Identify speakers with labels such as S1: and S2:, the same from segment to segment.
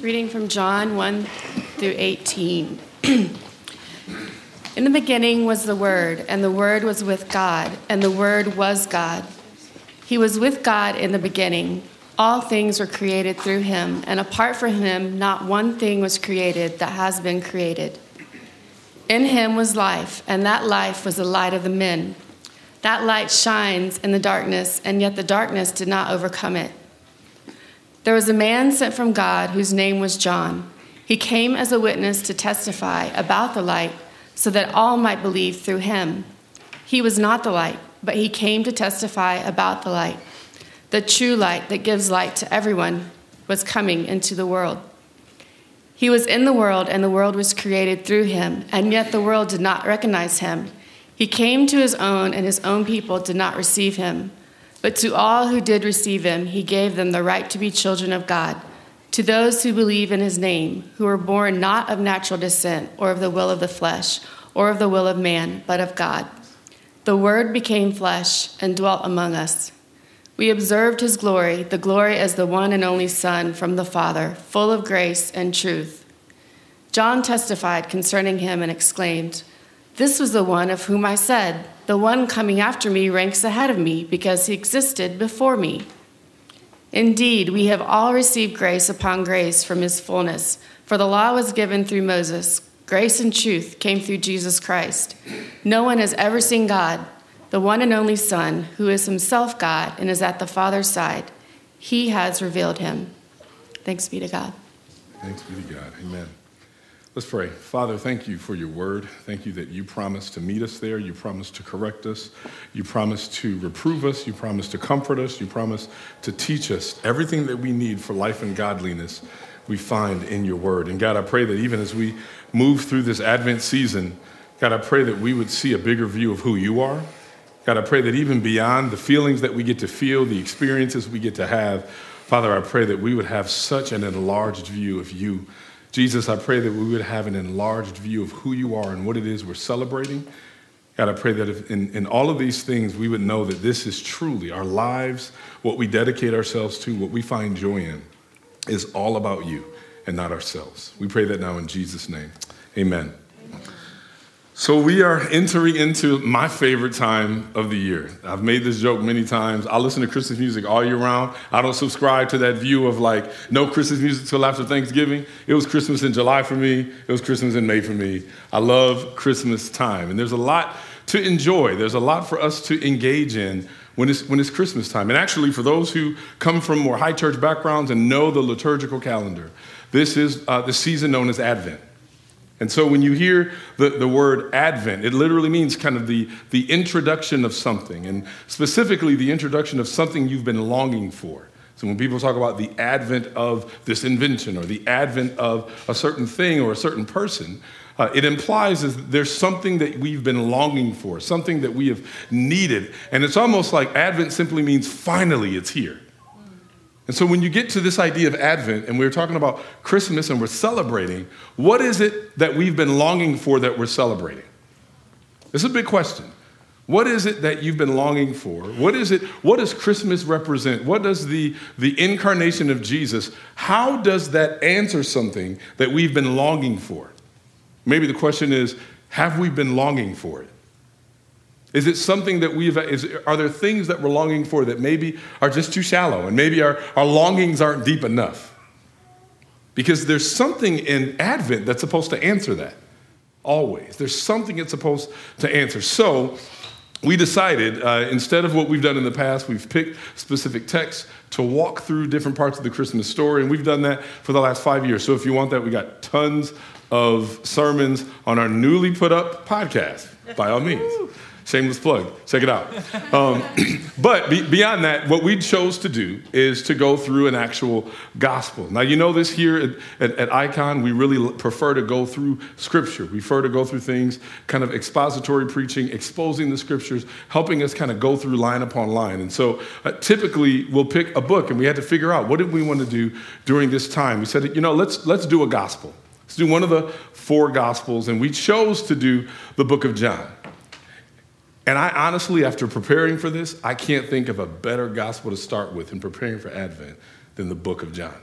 S1: Reading from John 1 through 18. In the beginning was the Word, and the Word was with God, and the Word was God. He was with God in the beginning. All things were created through him, and apart from him, not one thing was created that has been created. In him was life, and that life was the light of the men. That light shines in the darkness, and yet the darkness did not overcome it. There was a man sent from God whose name was John. He came as a witness to testify about the light so that all might believe through him. He was not the light, but he came to testify about the light. The true light that gives light to everyone was coming into the world. He was in the world, and the world was created through him, and yet the world did not recognize him. He came to his own, and his own people did not receive him. But to all who did receive him, he gave them the right to be children of God, to those who believe in his name, who were born not of natural descent, or of the will of the flesh, or of the will of man, but of God. The Word became flesh and dwelt among us. We observed his glory, the glory as the one and only Son from the Father, full of grace and truth. John testified concerning him and exclaimed, This was the one of whom I said, the one coming after me ranks ahead of me because he existed before me. Indeed, we have all received grace upon grace from his fullness, for the law was given through Moses. Grace and truth came through Jesus Christ. No one has ever seen God, the one and only Son, who is himself God and is at the Father's side. He has revealed him. Thanks be to God.
S2: Thanks be to God. Amen. Let's pray. Father, thank you for your word. Thank you that you promised to meet us there. You promised to correct us. You promised to reprove us. You promised to comfort us. You promised to teach us everything that we need for life and godliness we find in your word. And God, I pray that even as we move through this Advent season, God, I pray that we would see a bigger view of who you are. God, I pray that even beyond the feelings that we get to feel, the experiences we get to have, Father, I pray that we would have such an enlarged view of you Jesus, I pray that we would have an enlarged view of who you are and what it is we're celebrating. God, I pray that in, in all of these things we would know that this is truly our lives, what we dedicate ourselves to, what we find joy in, is all about you and not ourselves. We pray that now in Jesus' name. Amen. So, we are entering into my favorite time of the year. I've made this joke many times. I listen to Christmas music all year round. I don't subscribe to that view of like no Christmas music till after Thanksgiving. It was Christmas in July for me, it was Christmas in May for me. I love Christmas time. And there's a lot to enjoy, there's a lot for us to engage in when it's, when it's Christmas time. And actually, for those who come from more high church backgrounds and know the liturgical calendar, this is uh, the season known as Advent. And so when you hear the, the word Advent, it literally means kind of the, the introduction of something, and specifically the introduction of something you've been longing for. So when people talk about the advent of this invention or the advent of a certain thing or a certain person, uh, it implies is there's something that we've been longing for, something that we have needed. And it's almost like Advent simply means finally it's here. And so when you get to this idea of Advent, and we're talking about Christmas and we're celebrating, what is it that we've been longing for that we're celebrating? It's a big question. What is it that you've been longing for? What is it? What does Christmas represent? What does the, the incarnation of Jesus, how does that answer something that we've been longing for? Maybe the question is, have we been longing for it? Is it something that we've, is, are there things that we're longing for that maybe are just too shallow and maybe our, our longings aren't deep enough? Because there's something in Advent that's supposed to answer that. Always. There's something it's supposed to answer. So we decided, uh, instead of what we've done in the past, we've picked specific texts to walk through different parts of the Christmas story, and we've done that for the last five years. So if you want that, we got tons of sermons on our newly put up podcast, by all means. Shameless plug. Check it out. Um, but be, beyond that, what we chose to do is to go through an actual gospel. Now, you know this here at, at, at, Icon, we really prefer to go through scripture. We prefer to go through things, kind of expository preaching, exposing the scriptures, helping us kind of go through line upon line. And so uh, typically we'll pick a book and we had to figure out what did we want to do during this time. We said, you know, let's, let's do a gospel. Let's do one of the four gospels. And we chose to do the book of John. And I honestly, after preparing for this, I can't think of a better gospel to start with in preparing for Advent than the book of John.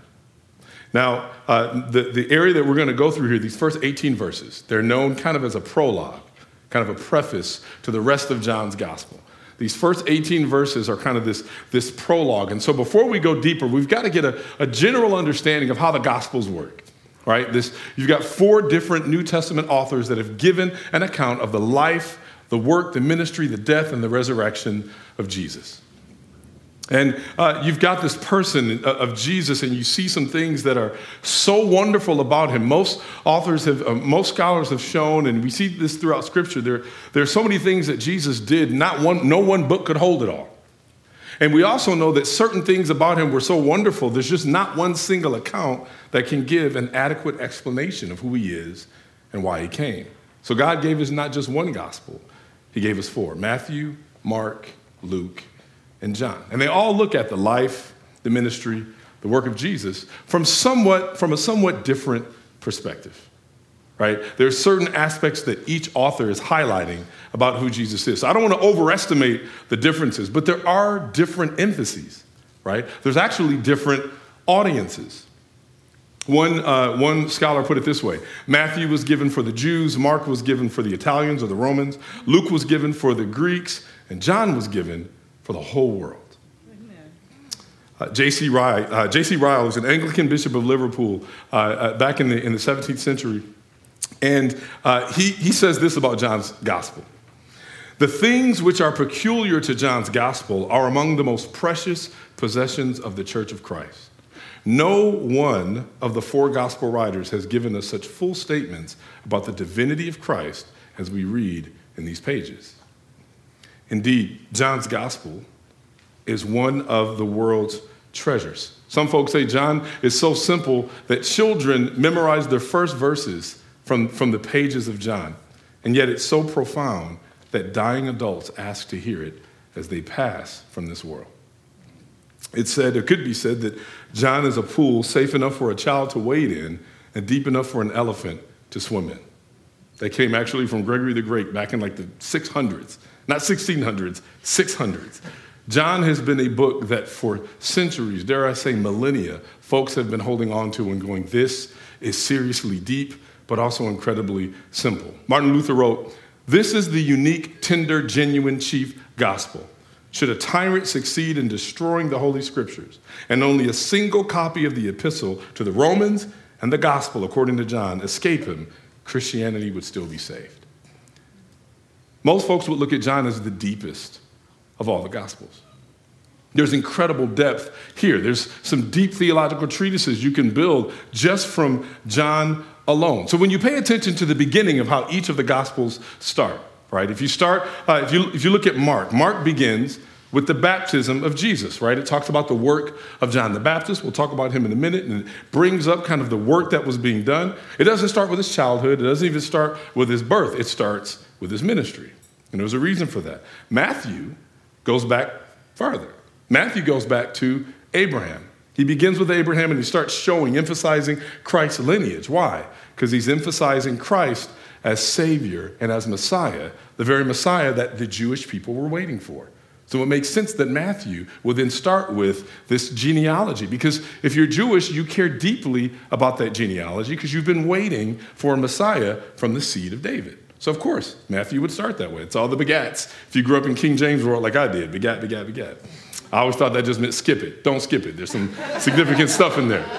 S2: Now, uh, the, the area that we're going to go through here, these first 18 verses, they're known kind of as a prologue, kind of a preface to the rest of John's gospel. These first 18 verses are kind of this, this prologue. And so before we go deeper, we've got to get a, a general understanding of how the gospels work. Right? This, you've got four different New Testament authors that have given an account of the life, the work, the ministry, the death, and the resurrection of Jesus. And uh, you've got this person uh, of Jesus, and you see some things that are so wonderful about him. Most authors have, uh, most scholars have shown, and we see this throughout Scripture. There, there are so many things that Jesus did. Not one, no one book could hold it all. And we also know that certain things about him were so wonderful. There's just not one single account that can give an adequate explanation of who he is and why he came. So God gave us not just one gospel; He gave us four: Matthew, Mark, Luke, and John. And they all look at the life, the ministry, the work of Jesus from somewhat from a somewhat different perspective. Right? There's certain aspects that each author is highlighting about who Jesus is. So I don't want to overestimate the differences, but there are different emphases, right? There's actually different audiences. One, uh, one scholar put it this way Matthew was given for the Jews, Mark was given for the Italians or the Romans, Luke was given for the Greeks, and John was given for the whole world. Uh, J.C. Ryle, uh, J.C. Ryle was an Anglican bishop of Liverpool uh, uh back in the, in the 17th century. And uh, he, he says this about John's gospel The things which are peculiar to John's gospel are among the most precious possessions of the church of Christ. No one of the four gospel writers has given us such full statements about the divinity of Christ as we read in these pages. Indeed, John's gospel is one of the world's treasures. Some folks say John is so simple that children memorize their first verses from, from the pages of John. And yet it's so profound that dying adults ask to hear it as they pass from this world. It said, it could be said that John is a pool safe enough for a child to wade in and deep enough for an elephant to swim in. That came actually from Gregory the Great back in like the 600s. Not 1600s, 600s. John has been a book that for centuries, dare I say millennia, folks have been holding on to and going, this is seriously deep, but also incredibly simple. Martin Luther wrote, This is the unique, tender, genuine chief gospel. Should a tyrant succeed in destroying the Holy Scriptures, and only a single copy of the epistle to the Romans and the gospel, according to John, escape him, Christianity would still be saved. Most folks would look at John as the deepest of all the Gospels. There's incredible depth here. There's some deep theological treatises you can build just from John alone. So when you pay attention to the beginning of how each of the Gospels start, right? If you start, uh, if, you, if you look at Mark, Mark begins with the baptism of Jesus, right? It talks about the work of John the Baptist. We'll talk about him in a minute, and it brings up kind of the work that was being done. It doesn't start with his childhood, it doesn't even start with his birth, it starts with his ministry. And there's a reason for that. Matthew goes back farther. Matthew goes back to Abraham. He begins with Abraham and he starts showing, emphasizing Christ's lineage. Why? Because he's emphasizing Christ as Savior and as Messiah, the very Messiah that the Jewish people were waiting for. So it makes sense that Matthew will then start with this genealogy because if you're Jewish, you care deeply about that genealogy because you've been waiting for a Messiah from the seed of David. So, of course, Matthew would start that way. It's all the begats. If you grew up in King James world like I did, begat, begat, begat. I always thought that just meant skip it. Don't skip it. There's some significant stuff in there.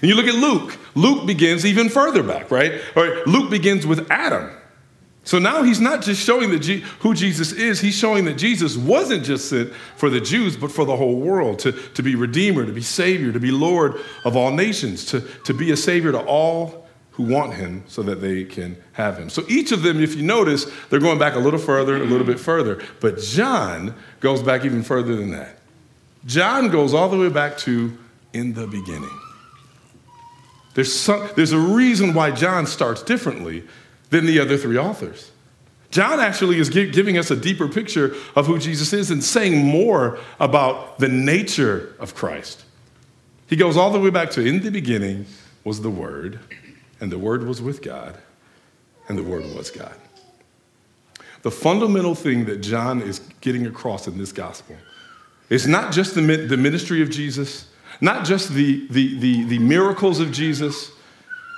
S2: And you look at Luke. Luke begins even further back, right? Luke begins with Adam. So now he's not just showing that G- who Jesus is, he's showing that Jesus wasn't just sent for the Jews, but for the whole world to, to be Redeemer, to be Savior, to be Lord of all nations, to, to be a Savior to all who want him so that they can have him. So each of them, if you notice, they're going back a little further, a little bit further. But John goes back even further than that. John goes all the way back to in the beginning. There's, some, there's a reason why John starts differently than the other three authors. John actually is giving us a deeper picture of who Jesus is and saying more about the nature of Christ. He goes all the way back to in the beginning was the Word, and the Word was with God, and the Word was God. The fundamental thing that John is getting across in this gospel is not just the, ministry of Jesus, Not just the, the, the, the miracles of Jesus,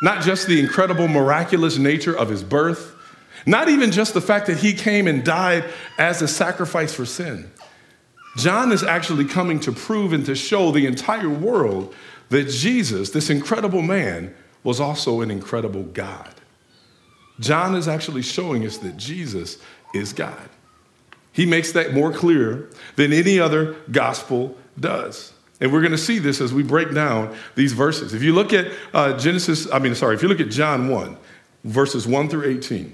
S2: not just the incredible, miraculous nature of his birth, not even just the fact that he came and died as a sacrifice for sin. John is actually coming to prove and to show the entire world that Jesus, this incredible man, was also an incredible God. John is actually showing us that Jesus is God. He makes that more clear than any other gospel does. And we're going to see this as we break down these verses. If you look at uh, Genesis, I mean, sorry, if you look at John 1, verses 1 through 18,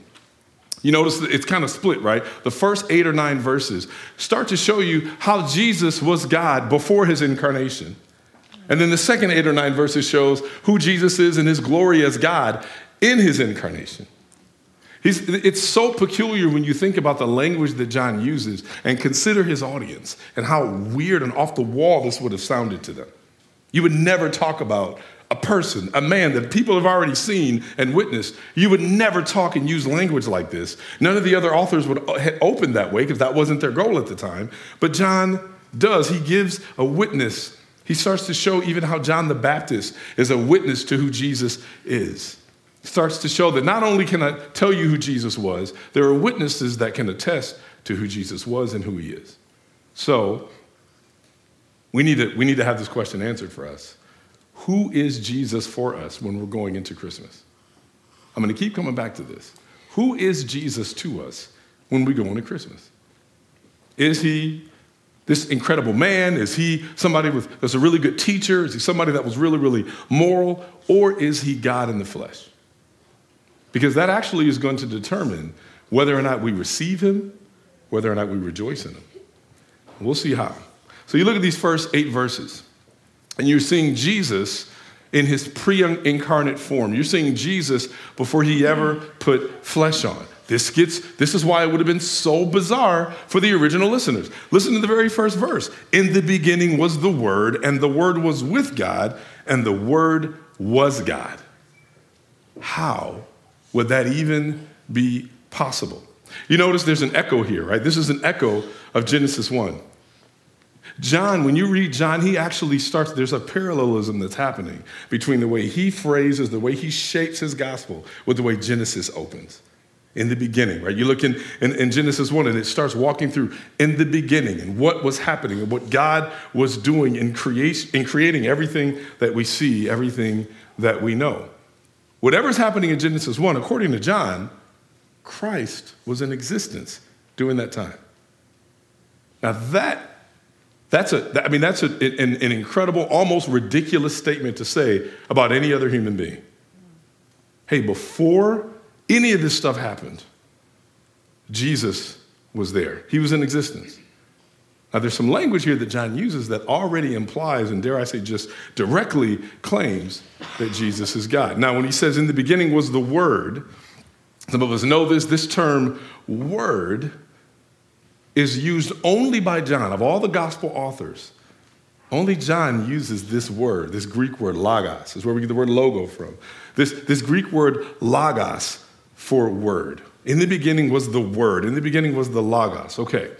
S2: you notice it's kind of split, right? The first eight or nine verses start to show you how Jesus was God before his incarnation. And then the second eight or nine verses shows who Jesus is and his glory as God in his incarnation. He's, it's so peculiar when you think about the language that John uses and consider his audience and how weird and off the wall this would have sounded to them. You would never talk about a person, a man that people have already seen and witnessed. You would never talk and use language like this. None of the other authors would open that way because that wasn't their goal at the time. But John does. He gives a witness. He starts to show even how John the Baptist is a witness to who Jesus is starts to show that not only can I tell you who Jesus was, there are witnesses that can attest to who Jesus was and who he is. So, we need to, we need to have this question answered for us. Who is Jesus for us when we're going into Christmas? I'm going to keep coming back to this. Who is Jesus to us when we go into Christmas? Is he this incredible man? Is he somebody with, that's a really good teacher? Is he somebody that was really, really moral? Or is he God in the flesh? Because that actually is going to determine whether or not we receive him, whether or not we rejoice in him. We'll see how. So you look at these first eight verses, and you're seeing Jesus in his pre incarnate form. You're seeing Jesus before he ever put flesh on. This gets this is why it would have been so bizarre for the original listeners. Listen to the very first verse. In the beginning was the word and the word was with God and the word was God. How would that even be possible? You notice there's an echo here, right? This is an echo of Genesis 1. John, when you read John, he actually starts, there's a parallelism that's happening between the way he phrases, the way he shapes his gospel, with the way Genesis opens. In the beginning, right? You look in, in, in, Genesis 1 and it starts walking through in the beginning and what was happening and what God was doing in, create, in creating everything that we see, everything that we know. Whatever's happening in Genesis 1, according to John, Christ was in existence during that time. Now that that's a I mean that's a, an, an incredible, almost ridiculous statement to say about any other human being. Hey, before any of this stuff happened, Jesus was there. He was in existence. Now, there's some language here that John uses that already implies, and dare I say, just directly claims that Jesus is God. Now, when he says, in the beginning was the Word, some of us know this, this term, Word, is used only by John. Of all the gospel authors, only John uses this word, this Greek word, logos. is where we get the word logo from. This, this Greek word, logos, for word. In the beginning was the Word, in the beginning was the logos. Okay.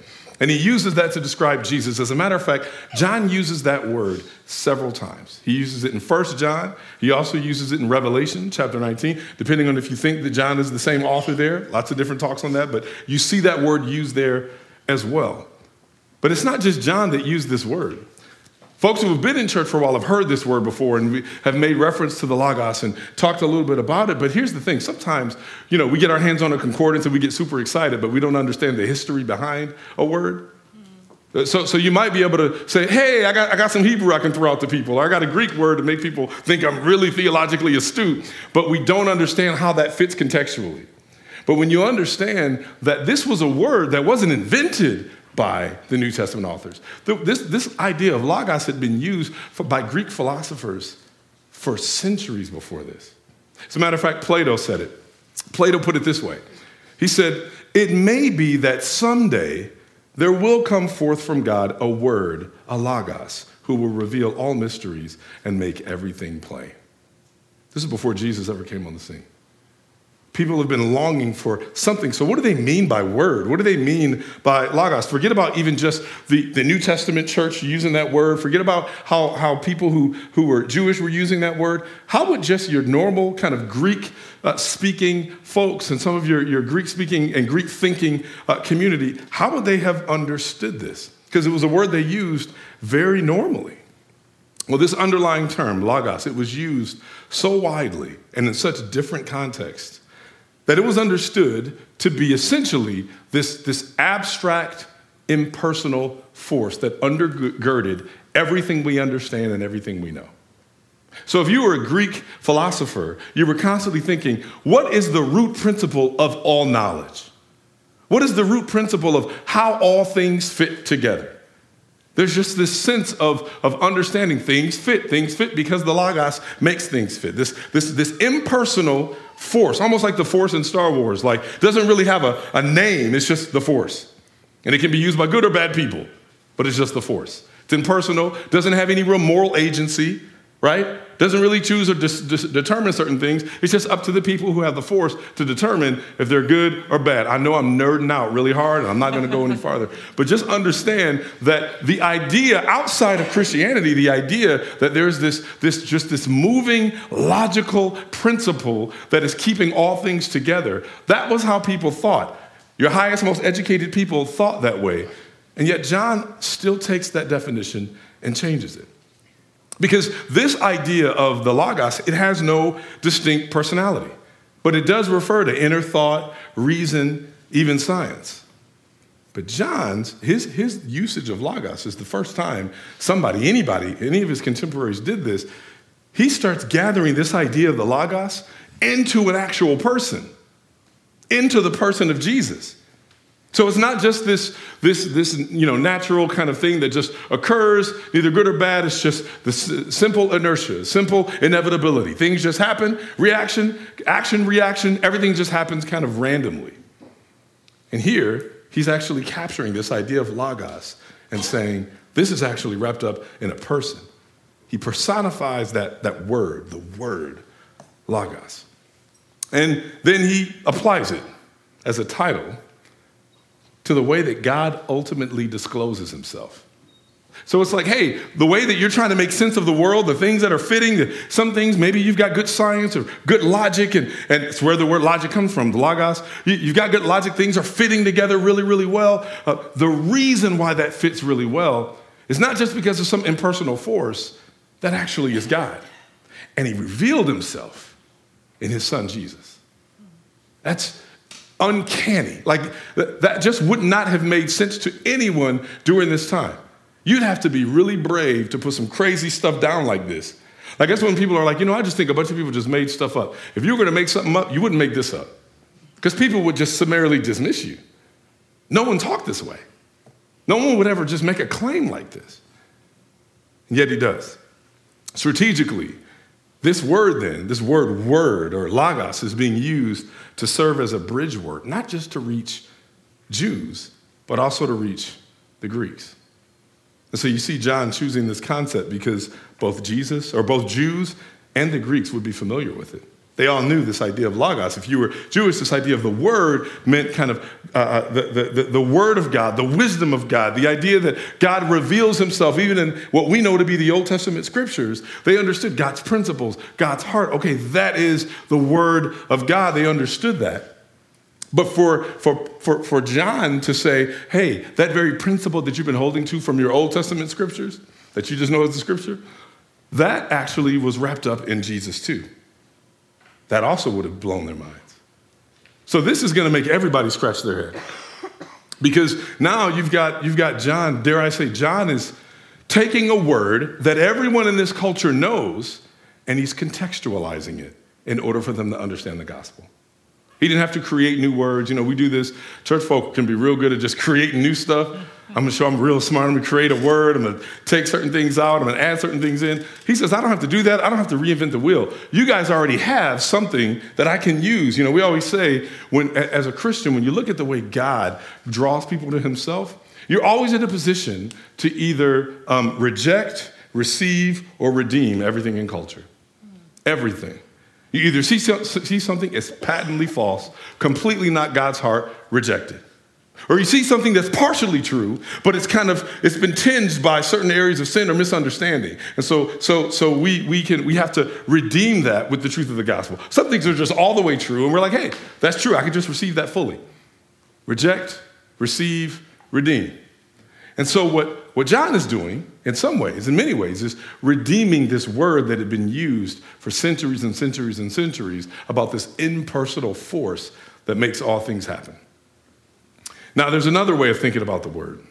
S2: And he uses that to describe Jesus. As a matter of fact, John uses that word several times. He uses it in 1 John. He also uses it in Revelation chapter 19, depending on if you think that John is the same author there. Lots of different talks on that, but you see that word used there as well. But it's not just John that used this word. Folks who have been in church for a while have heard this word before and we have made reference to the Logos and talked a little bit about it. But here's the thing sometimes, you know, we get our hands on a concordance and we get super excited, but we don't understand the history behind a word. Uh, so, so you might be able to say, hey, I got, I got some Hebrew I can throw out to people. Or I got a Greek word to make people think I'm really theologically astute, but we don't understand how that fits contextually. But when you understand that this was a word that wasn't invented by the New Testament authors. This, this idea of logos had been used for, by Greek philosophers for centuries before this. As a matter of fact, Plato said it. Plato put it this way He said, It may be that someday there will come forth from God a word, a logos, who will reveal all mysteries and make everything plain. This is before Jesus ever came on the scene. People have been longing for something. So, what do they mean by word? What do they mean by logos? Forget about even just the, the New Testament church using that word. Forget about how, how people who, who were Jewish were using that word. How would just your normal kind of Greek uh, speaking folks and some of your, your Greek speaking and Greek thinking uh, community, how would they have understood this? Because it was a word they used very normally. Well, this underlying term, logos, it was used so widely and in such different contexts that it was understood to be essentially this, this abstract, impersonal force that undergirded everything we understand and everything we know. So, if you were a Greek philosopher, you were constantly thinking, what is the root principle of all knowledge? What is the root principle of how all things fit together? There's just this sense of, of understanding things fit. Things fit because the Logos makes things fit. This, this, this impersonal force, almost like the force in Star Wars, like doesn't really have a, a name, it's just the force. And it can be used by good or bad people, but it's just the force. It's impersonal, doesn't have any real moral agency, right? Doesn't really choose or dis- dis- determine certain things. It's just up to the people who have the force to determine if they're good or bad. I know I'm nerding out really hard, and I'm not going to go any farther. But just understand that the idea outside of Christianity, the idea that there's this, this just this moving logical principle that is keeping all things together, that was how people thought. Your highest, most educated people thought that way. And yet, John still takes that definition and changes it. Because this idea of the Logos, it has no distinct personality, but it does refer to inner thought, reason, even science. But John's, his, his usage of Logos is the first time somebody, anybody, any of his contemporaries did this. He starts gathering this idea of the Logos into an actual person, into the person of Jesus. So it's not just this, this, this you know, natural kind of thing that just occurs, neither good or bad. It's just the simple inertia, simple inevitability. Things just happen, reaction, action, reaction, everything just happens kind of randomly. And here, he's actually capturing this idea of logos and saying, this is actually wrapped up in a person. He personifies that, that word, the word, logos. And then he applies it as a title to the way that God ultimately discloses himself. So it's like, hey, the way that you're trying to make sense of the world, the things that are fitting, some things, maybe you've got good science or good logic, and, and it's where the word logic comes from, the logos. You, have got good logic, things are fitting together really, really well. Uh, the reason why that fits really well is not just because of some impersonal force, that actually is God. And he revealed himself in his son Jesus. That's uncanny. Like that just would not have made sense to anyone during this time. You'd have to be really brave to put some crazy stuff down like this. Like that's when people are like, you know, I just think a bunch of people just made stuff up. If you were going to make something up, you wouldn't make this up. Because people would just summarily dismiss you. No one talked this way. No one would ever just make a claim like this. And yet he does. Strategically, this word, then, this word word or logos, is being used to serve as a bridge word, not just to reach Jews, but also to reach the Greeks. And so you see John choosing this concept because both Jesus, or both Jews and the Greeks would be familiar with it. They all knew this idea of logos. If you were Jewish, this idea of the word meant kind of uh, uh, the, the, the word of God, the wisdom of God, the idea that God reveals himself, even in what we know to be the Old Testament scriptures. They understood God's principles, God's heart. Okay, that is the word of God. They understood that. But for, for, for, for John to say, hey, that very principle that you've been holding to from your Old Testament scriptures, that you just know as the scripture, that actually was wrapped up in Jesus too that also would have blown their minds. So this is going to make everybody scratch their head. Because now you've got, you've got John, dare I say, John is taking a word that everyone in this culture knows and he's contextualizing it in order for them to understand the gospel. He didn't have to create new words. You know, we do this. Church folk can be real good at just creating new stuff. I'm gonna show I'm real smart. I'm gonna create a word. I'm gonna take certain things out. I'm gonna add certain things in. He says, I don't have to do that. I don't have to reinvent the wheel. You guys already have something that I can use. You know, we always say, when as a Christian, when you look at the way God draws people to Himself, you're always in a position to either um, reject, receive, or redeem everything in culture. Everything. You either see, see something as patently false, completely not God's heart, rejected. Or you see something that's partially true, but it's kind of it's been tinged by certain areas of sin or misunderstanding. And so so so we we can we have to redeem that with the truth of the gospel. Some things are just all the way true, and we're like, hey, that's true. I can just receive that fully. Reject, receive, redeem. And so what what John is doing, in some ways, in many ways, is redeeming this word that had been used for centuries and centuries and centuries about this impersonal force that makes all things happen. Now, there's another way of thinking about the word.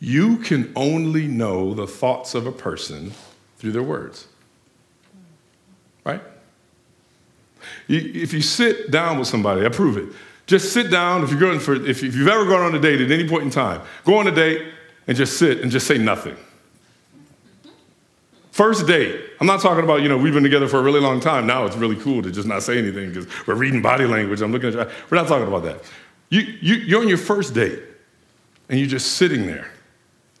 S2: You can only know the thoughts of a person through their words. Right? If you sit down with somebody, I prove it. Just sit down. If you're going for, if you've ever gone on a date at any point in time, go on a date, and just sit and just say nothing. First date. I'm not talking about, you know, we've been together for a really long time. Now it's really cool to just not say anything because we're reading body language. I'm looking at you. We're not talking about that. You, you, you're on your first date and you're just sitting there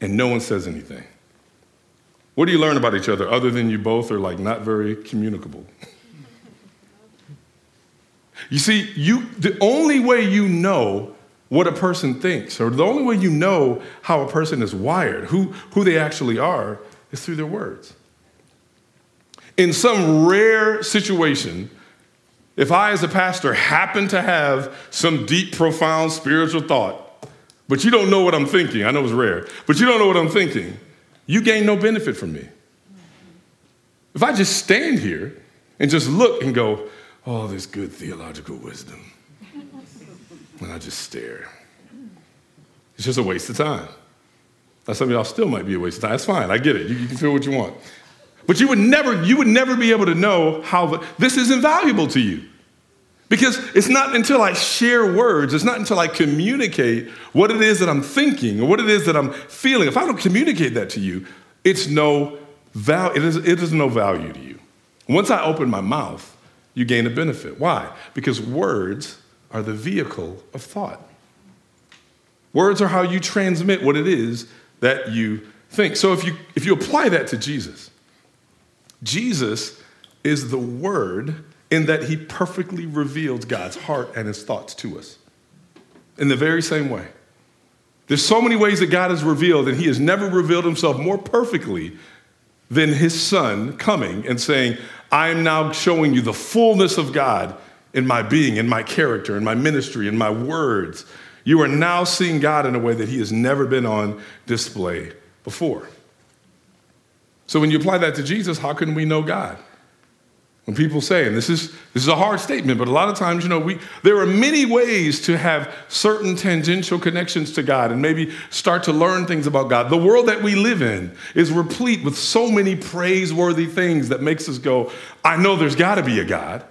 S2: and no one says anything. What do you learn about each other other than you both are like not very communicable? you see, you, the only way you know what a person thinks, or the only way you know how a person is wired, who, who they actually are, is through their words. In some rare situation, if I, as a pastor, happen to have some deep, profound spiritual thought, but you don't know what I'm thinking, I know it's rare, but you don't know what I'm thinking, you gain no benefit from me. If I just stand here and just look and go, oh, there's good theological wisdom and I just stare. It's just a waste of time. Now, some of y'all still might be a waste of time. That's fine. I get it. You, you can feel what you want. But you would never, you would never be able to know how this is invaluable to you. Because it's not until I share words, it's not until I communicate what it is that I'm thinking or what it is that I'm feeling. If I don't communicate that to you, it's no value, it is, it is no value to you. Once I open my mouth, you gain a benefit. Why? Because words are the vehicle of thought. Words are how you transmit what it is that you think. So if you, if you apply that to Jesus, Jesus is the Word in that he perfectly reveals God's heart and his thoughts to us. In the very same way. There's so many ways that God has revealed, and he has never revealed himself more perfectly than his son coming and saying, I am now showing you the fullness of God in my being, in my character, in my ministry, in my words. You are now seeing God in a way that He has never been on display before. So when you apply that to Jesus, how can we know God? When people say, and this is, this is a hard statement, but a lot of times, you know, we, there are many ways to have certain tangential connections to God and maybe start to learn things about God. The world that we live in is replete with so many praiseworthy things that makes us go, I know there's got to be a God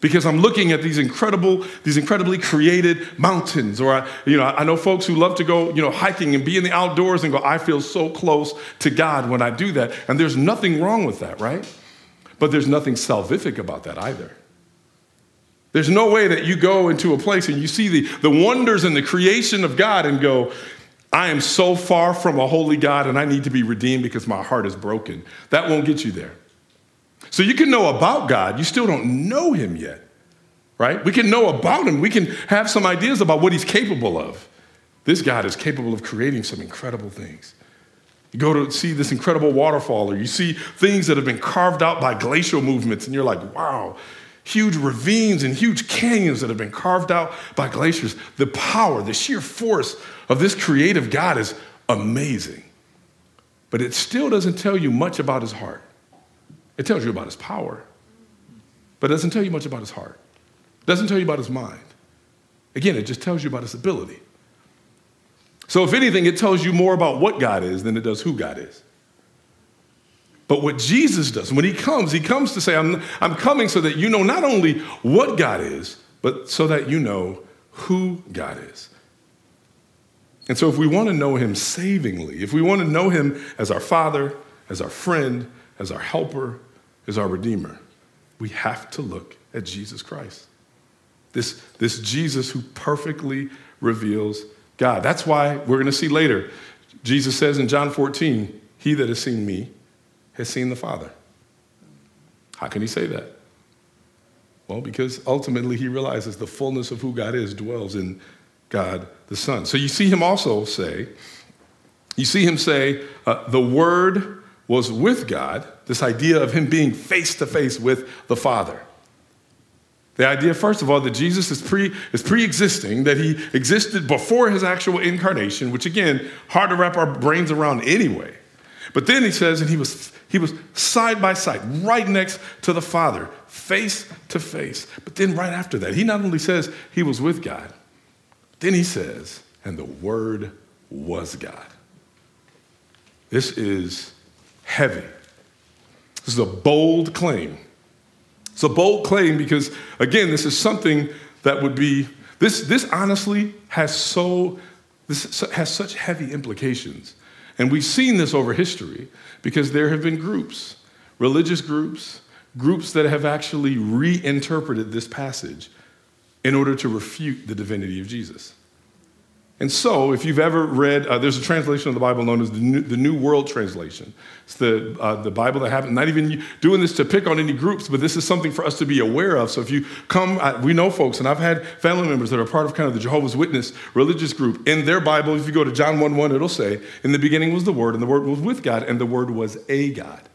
S2: because I'm looking at these incredible, these incredibly created mountains. Or, I, you know, I know folks who love to go, you know, hiking and be in the outdoors and go, I feel so close to God when I do that. And there's nothing wrong with that, right? But there's nothing salvific about that either. There's no way that you go into a place and you see the, the wonders and the creation of God and go, I am so far from a holy God and I need to be redeemed because my heart is broken. That won't get you there. So you can know about God, you still don't know him yet, right? We can know about him, we can have some ideas about what he's capable of. This God is capable of creating some incredible things. You go to see this incredible waterfall, or you see things that have been carved out by glacial movements, and you're like, wow, huge ravines and huge canyons that have been carved out by glaciers. The power, the sheer force of this creative God is amazing. But it still doesn't tell you much about his heart. It tells you about his power, but it doesn't tell you much about his heart. It doesn't tell you about his mind. Again, it just tells you about his ability. So, if anything, it tells you more about what God is than it does who God is. But what Jesus does, when he comes, he comes to say, I'm, I'm coming so that you know not only what God is, but so that you know who God is. And so, if we want to know him savingly, if we want to know him as our Father, as our friend, as our helper, as our Redeemer, we have to look at Jesus Christ. This, this Jesus who perfectly reveals God. That's why we're going to see later. Jesus says in John 14, He that has seen me has seen the Father. How can he say that? Well, because ultimately he realizes the fullness of who God is dwells in God the Son. So you see him also say, you see him say, uh, the Word was with God, this idea of him being face to face with the Father. The idea, first of all, that Jesus is, pre, is pre-existing, that he existed before his actual incarnation, which again, hard to wrap our brains around anyway. But then he says, and he was, he was side by side, right next to the Father, face to face. But then right after that, he not only says he was with God, then he says, and the Word was God. This is heavy. This is a bold claim. It's a bold claim because, again, this is something that would be, this, this honestly has so, this has such heavy implications. And we've seen this over history because there have been groups, religious groups, groups that have actually reinterpreted this passage in order to refute the divinity of Jesus. And so, if you've ever read, uh, there's a translation of the Bible known as the New, the New World Translation. It's the, uh, the Bible that haven't, even doing this to pick on any groups, but this is something for us to be aware of. So if you come, uh, we know folks, and I've had family members that are part of kind of the Jehovah's Witness religious group. In their Bible, if you go to John 1 1, it'll say, In the beginning was the Word, and the Word was with God, and the Word was a God.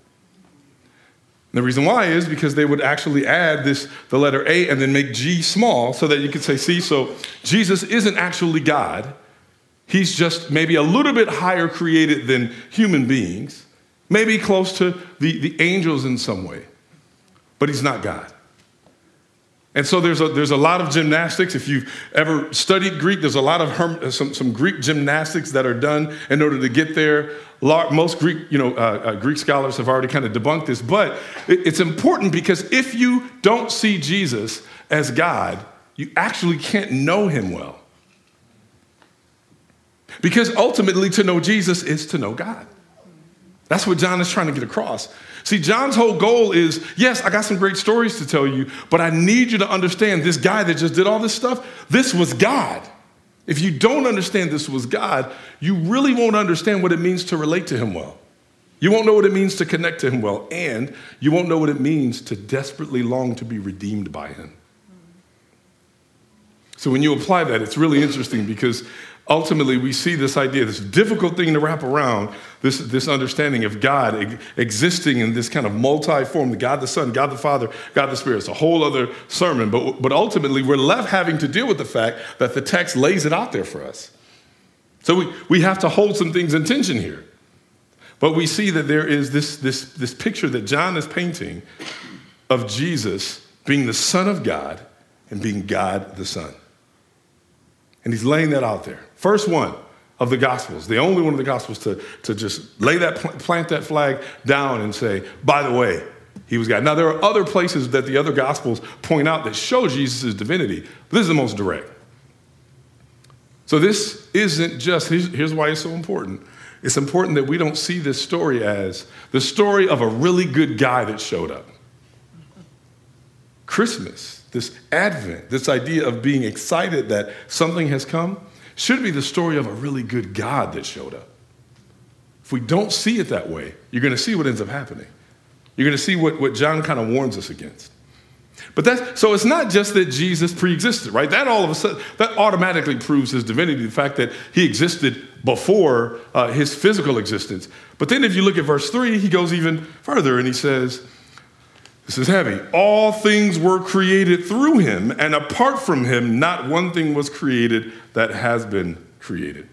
S2: The reason why is because they would actually add this, the letter A, and then make G small so that you could say, see, so Jesus isn't actually God. He's just maybe a little bit higher created than human beings, maybe close to the, the angels in some way, but he's not God. And so there's a, there's a lot of gymnastics. If you've ever studied Greek, there's a lot of herm, some, some Greek gymnastics that are done in order to get there. Most Greek, you know, uh, uh, Greek scholars have already kind of debunked this, but it, it's important because if you don't see Jesus as God, you actually can't know him well. Because ultimately, to know Jesus is to know God. That's what John is trying to get across. See, John's whole goal is yes, I got some great stories to tell you, but I need you to understand this guy that just did all this stuff, this was God. If you don't understand this was God, you really won't understand what it means to relate to him well. You won't know what it means to connect to him well, and you won't know what it means to desperately long to be redeemed by him. So when you apply that, it's really interesting because ultimately we see this idea, this difficult thing to wrap around, this, this understanding of God existing in this kind of multi form God the Son, God the Father, God the Spirit. It's a whole other sermon, but, but ultimately we're left having to deal with the fact that the text lays it out there for us. So we, we have to hold some things in tension here. But we see that there is this, this, this picture that John is painting of Jesus being the Son of God and being God the Son. And he's laying that out there. First one of the Gospels, the only one of the Gospels to, to just lay that, plant that flag down and say, by the way, he was God. Now, there are other places that the other Gospels point out that show Jesus' divinity, this is the most direct. So, this isn't just, here's why it's so important. It's important that we don't see this story as the story of a really good guy that showed up. Christmas this Advent, this idea of being excited that something has come, should be the story of a really good God that showed up. If we don't see it that way, you're going to see what ends up happening. You're going to see what, what John kind of warns us against. But that's so it's not just that Jesus pre-existed, right? That all of a sudden that automatically proves his divinity, the fact that he existed before uh, his physical existence. But then if you look at verse three, he goes even further and he says, this is heavy. All things were created through him, and apart from him, not one thing was created that has been created.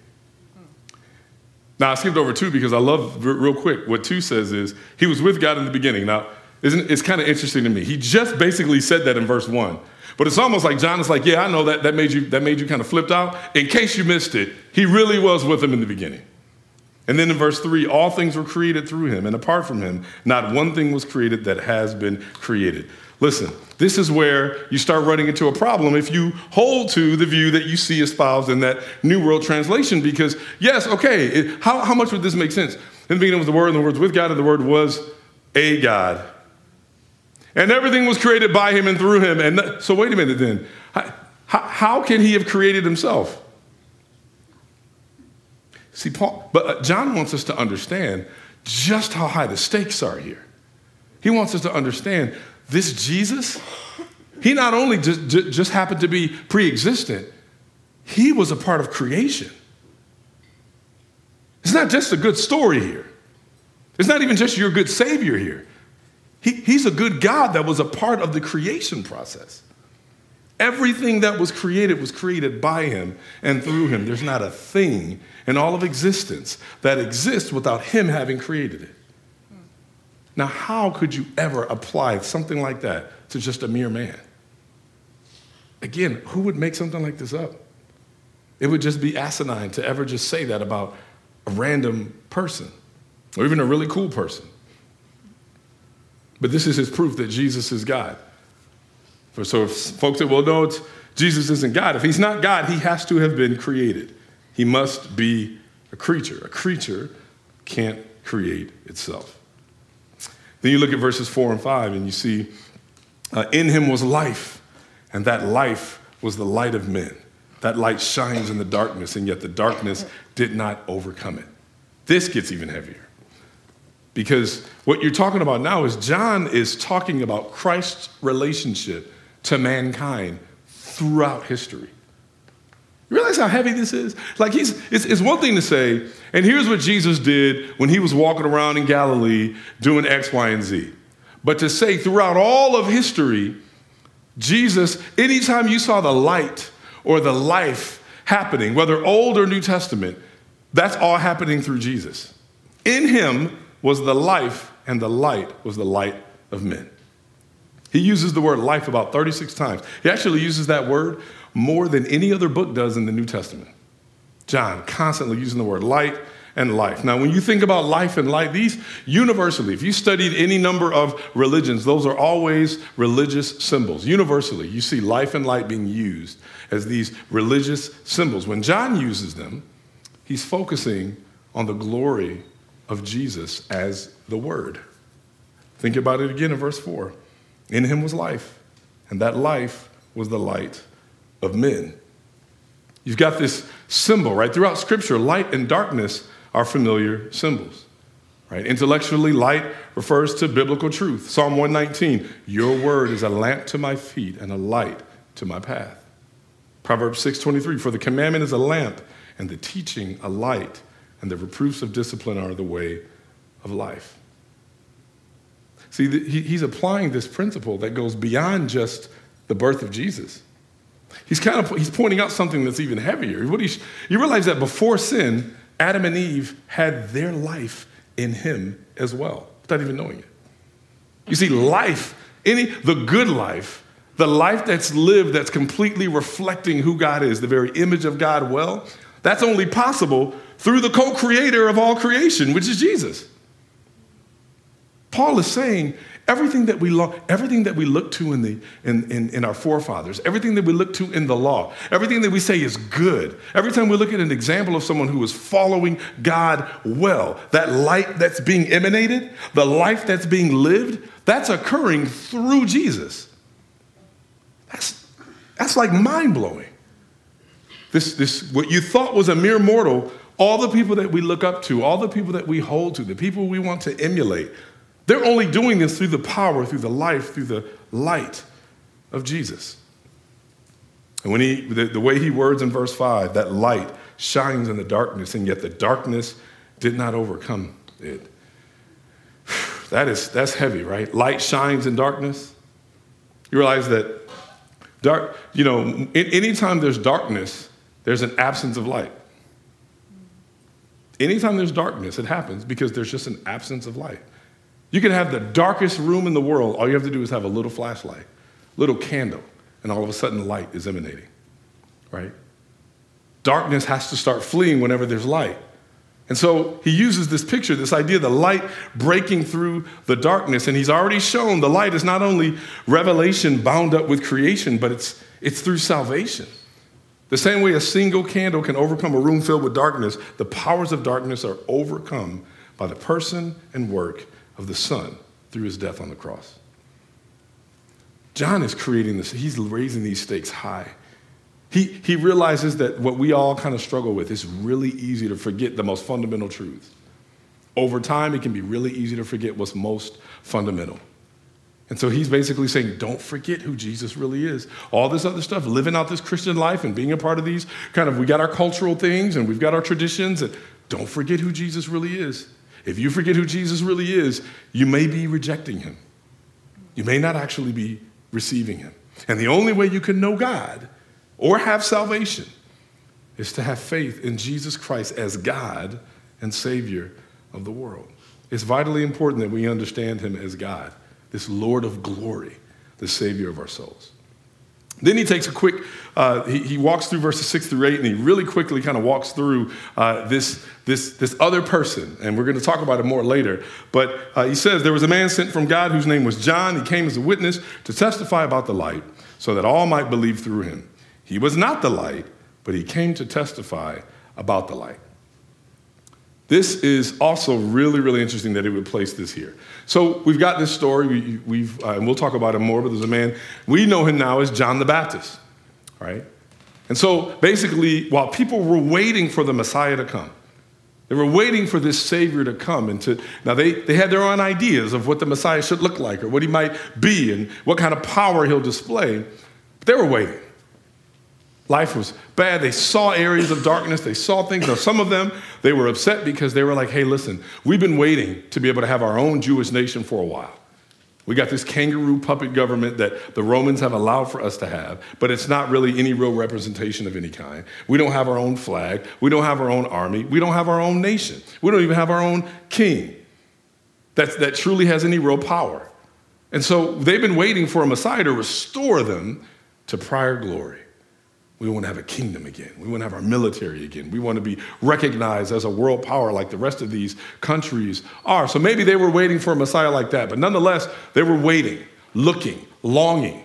S2: Now, I skipped over two because I love, real quick, what two says is he was with God in the beginning. Now, isn't, it's kind of interesting to me. He just basically said that in verse one. But it's almost like John is like, yeah, I know that, that, made you, that made you kind of flipped out. In case you missed it, he really was with him in the beginning. And then in verse 3, all things were created through him, and apart from him, not one thing was created that has been created. Listen, this is where you start running into a problem if you hold to the view that you see espoused in that New World Translation, because, yes, okay, it, how, how much would this make sense? In the beginning was the Word, and the Word was with God, and the Word was a God. And everything was created by him and through him. And so, wait a minute then. How, how can he have created himself? See, Paul, but uh, John wants us to understand just how high the stakes are here. He wants us to understand this Jesus, He not only just, just happened to be pre existent, he was a part of creation. It's not just a good story here. It's not even just your good Savior here. He, he's a good God that was a part of the creation process. Everything that was created was created by him and through him. There's not a thing in all of existence that exists without him having created it. Now, how could you ever apply something like that to just a mere man? Again, who would make something like this up? It would just be asinine to ever just say that about a random person or even a really cool person. But this is his proof that Jesus is God. So if folks well, no, it's, Jesus isn't God. If he's not God, he has to have been created. He must be a creature. A creature can't create itself. Then you look at verses four and five, and you see, uh, in him was life, and that life was the light of men. That light shines in the darkness, and yet the darkness did not overcome it. This gets even heavier. Because what you're talking about now is John is talking about Christ's relationship to mankind throughout history. You realize how heavy this is? Like, he's, it's, it's one thing to say, and here's what Jesus did when he was walking around in Galilee doing X, Y, and Z. But to say throughout all of history, Jesus, anytime you saw the light or the life happening, whether Old or New Testament, that's all happening through Jesus. In him was the life, and the light was the light of men. He uses the word life about 36 times. He actually uses that word more than any other book does in the New Testament. John constantly using the word light and life. Now, when you think about life and light, these universally, if you studied any number of religions, those are always religious symbols. Universally, you see life and light being used as these religious symbols. When John uses them, he's focusing on the glory of Jesus as the Word. Think about it again in verse 4. In him was life, and that life was the light of men. You've got this symbol, right? Throughout Scripture, light and darkness are familiar symbols. Right? Intellectually, light refers to biblical truth. Psalm 119, your word is a lamp to my feet and a light to my path. Proverbs 6:23, for the commandment is a lamp and the teaching a light, and the reproofs of discipline are the way of life. See, he's applying this principle that goes beyond just the birth of Jesus. He's kind of he's pointing out something that's even heavier. What you, you realize that before sin, Adam and Eve had their life in him as well, without even knowing it. You see, life, any the good life, the life that's lived that's completely reflecting who God is, the very image of God well, that's only possible through the co-creator of all creation, which is Jesus. Paul is saying everything that we, lo- everything that we look to in, the, in, in, in, our forefathers, everything that we look to in the law, everything that we say is good, every time we look at an example of someone who is following God well, that light that's being emanated, the life that's being lived, that's occurring through Jesus. That's, that's like mind blowing. This, this, what you thought was a mere mortal, all the people that we look up to, all the people that we hold to, the people we want to emulate, they're only doing this through the power, through the life, through the light of Jesus. And when he, the, the way he words in verse 5, that light shines in the darkness, and yet the darkness did not overcome it. That is, that's heavy, right? Light shines in darkness. You realize that dark, you know, anytime there's darkness, there's an absence of light. Anytime there's darkness, it happens because there's just an absence of light. You can have the darkest room in the world. All you have to do is have a little flashlight, little candle, and all of a sudden light is emanating, right? Darkness has to start fleeing whenever there's light. And so he uses this picture, this idea the light breaking through the darkness. And he's already shown the light is not only revelation bound up with creation, but it's, it's through salvation. The same way a single candle can overcome a room filled with darkness, the powers of darkness are overcome by the person and work of the Son through his death on the cross. John is creating this, he's raising these stakes high. He, he realizes that what we all kind of struggle with is really easy to forget the most fundamental truths. Over time, it can be really easy to forget what's most fundamental. And so he's basically saying, don't forget who Jesus really is. All this other stuff, living out this Christian life and being a part of these kind of, we got our cultural things and we've got our traditions, and don't forget who Jesus really is. If you forget who Jesus really is, you may be rejecting him. You may not actually be receiving him. And the only way you can know God or have salvation is to have faith in Jesus Christ as God and Savior of the world. It's vitally important that we understand him as God this Lord of glory, the Savior of our souls. Then he takes a quick, uh, he, he, walks through verses six through eight, and he really quickly kind of walks through uh, this, this, this other person. And we're going to talk about it more later. But uh, he says, There was a man sent from God whose name was John. He came as a witness to testify about the light, so that all might believe through him. He was not the light, but he came to testify about the light. This is also really, really interesting that it would place this here. So we've got this story, we, have uh, and we'll talk about it more, but there's a man, we know him now as John the Baptist, right? And so basically, while people were waiting for the Messiah to come, they were waiting for this Savior to come and to, now they, they had their own ideas of what the Messiah should look like or what he might be and what kind of power he'll display, but they were waiting. Life was bad. They saw areas of darkness. They saw things. Now, some of them, they were upset because they were like, hey, listen, we've been waiting to be able to have our own Jewish nation for a while. We got this kangaroo puppet government that the Romans have allowed for us to have, but it's not really any real representation of any kind. We don't have our own flag. We don't have our own army. We don't have our own nation. We don't even have our own king that, that truly has any real power. And so they've been waiting for a Messiah to restore them to prior glory. We want to have a kingdom again. We want to have our military again. We want to be recognized as a world power like the rest of these countries are. So maybe they were waiting for a Messiah like that, but nonetheless, they were waiting, looking, longing.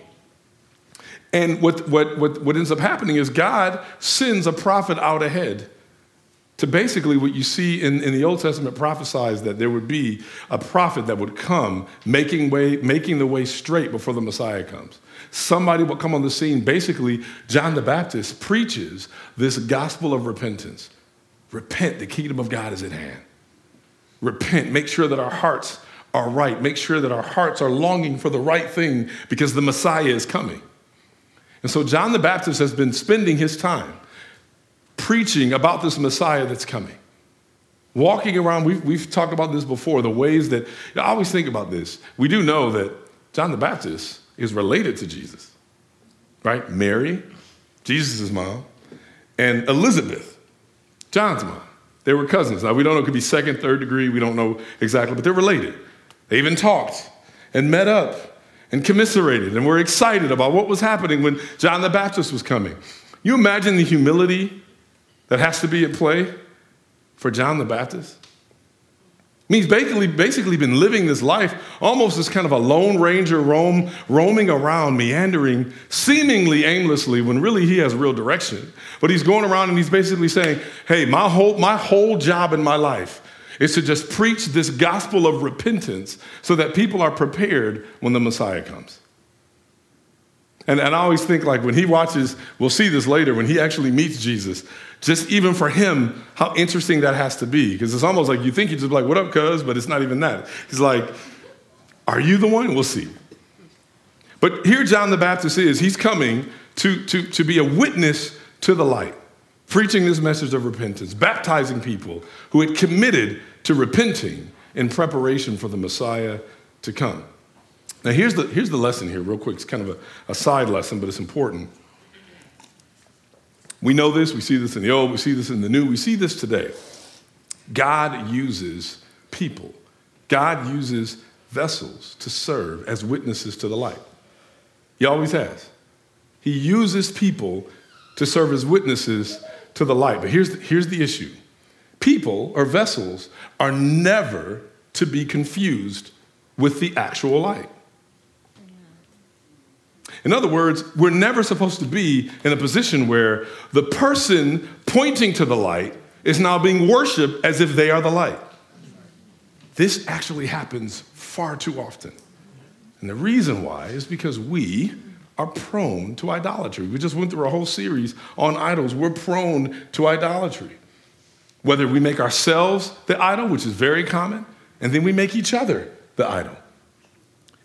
S2: And what, what, what, what ends up happening is God sends a prophet out ahead to basically what you see in, in the Old Testament prophesies that there would be a prophet that would come making, way, making the way straight before the Messiah comes somebody will come on the scene. Basically, John the Baptist preaches this gospel of repentance. Repent, the kingdom of God is at hand. Repent, make sure that our hearts are right. Make sure that our hearts are longing for the right thing because the Messiah is coming. And so, John the Baptist has been spending his time preaching about this Messiah that's coming. Walking around, we've, we've talked about this before, the ways that, I always think about this. We do know that John the Baptist is related to Jesus, right? Mary, Jesus' mom, and Elizabeth, John's mom. They were cousins. Now, we don't know, it could be second, third degree, we don't know exactly, but they're related. They even talked and met up and commiserated and were excited about what was happening when John the Baptist was coming. You imagine the humility that has to be at play for John the Baptist? He's basically, basically been living this life almost as kind of a lone ranger roam, roaming around, meandering, seemingly aimlessly, when really he has real direction. But he's going around and he's basically saying, hey, my whole, my whole job in my life is to just preach this gospel of repentance so that people are prepared when the Messiah comes. And, and I always think like when he watches, we'll see this later, when he actually meets Jesus, just even for him, how interesting that has to be. Because it's almost like you think he's just like, what up, cuz? But it's not even that. He's like, are you the one? We'll see. But here John the Baptist is. He's coming to, to, to be a witness to the light, preaching this message of repentance, baptizing people who had committed to repenting in preparation for the Messiah to come. Now, here's the, here's the lesson here, real quick. It's kind of a, a side lesson, but it's important. We know this, we see this in the old, we see this in the new, we see this today. God uses people, God uses vessels to serve as witnesses to the light. He always has. He uses people to serve as witnesses to the light. But here's the, here's the issue people or vessels are never to be confused with the actual light. In other words, we're never supposed to be in a position where the person pointing to the light is now being worshiped as if they are the light. This actually happens far too often. And the reason why is because we are prone to idolatry. We just went through a whole series on idols. We're prone to idolatry. Whether we make ourselves the idol, which is very common, and then we make each other the idol.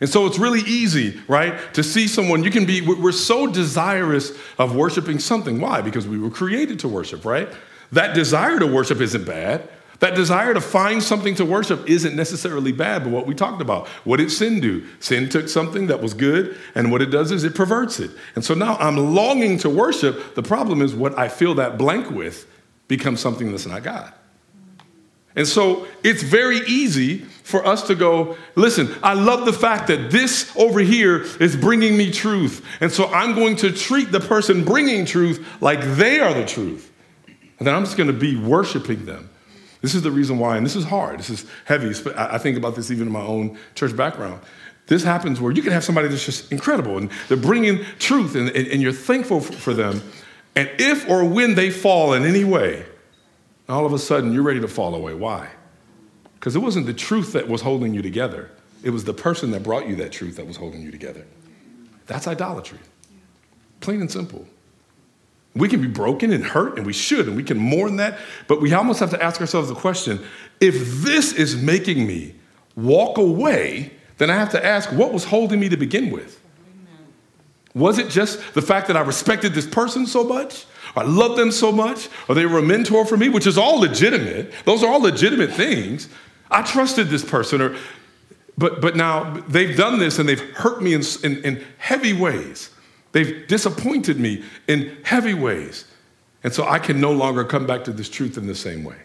S2: And so it's really easy, right, to see someone. You can be, we're so desirous of worshiping something. Why? Because we were created to worship, right? That desire to worship isn't bad. That desire to find something to worship isn't necessarily bad, but what we talked about, what did sin do? Sin took something that was good, and what it does is it perverts it. And so now I'm longing to worship. The problem is what I fill that blank with becomes something that's not God. And so it's very easy for us to go, listen, I love the fact that this over here is bringing me truth. And so I'm going to treat the person bringing truth like they are the truth. And then I'm just going to be worshiping them. This is the reason why, and this is hard, this is heavy. I think about this even in my own church background. This happens where you can have somebody that's just incredible and they're bringing truth and, and, and you're thankful for them. And if or when they fall in any way, all of a sudden you're ready to fall away. Why? Because it wasn't the truth that was holding you together, it was the person that brought you that truth that was holding you together. That's idolatry. Plain and simple. We can be broken and hurt, and we should, and we can mourn that, but we almost have to ask ourselves the question if this is making me walk away, then I have to ask what was holding me to begin with? Was it just the fact that I respected this person so much? Or I loved them so much, or they were a mentor for me, which is all legitimate. Those are all legitimate things. I trusted this person, or, but, but now they've done this and they've hurt me in, in, in heavy ways. They've disappointed me in heavy ways. And so I can no longer come back to this truth in the same way.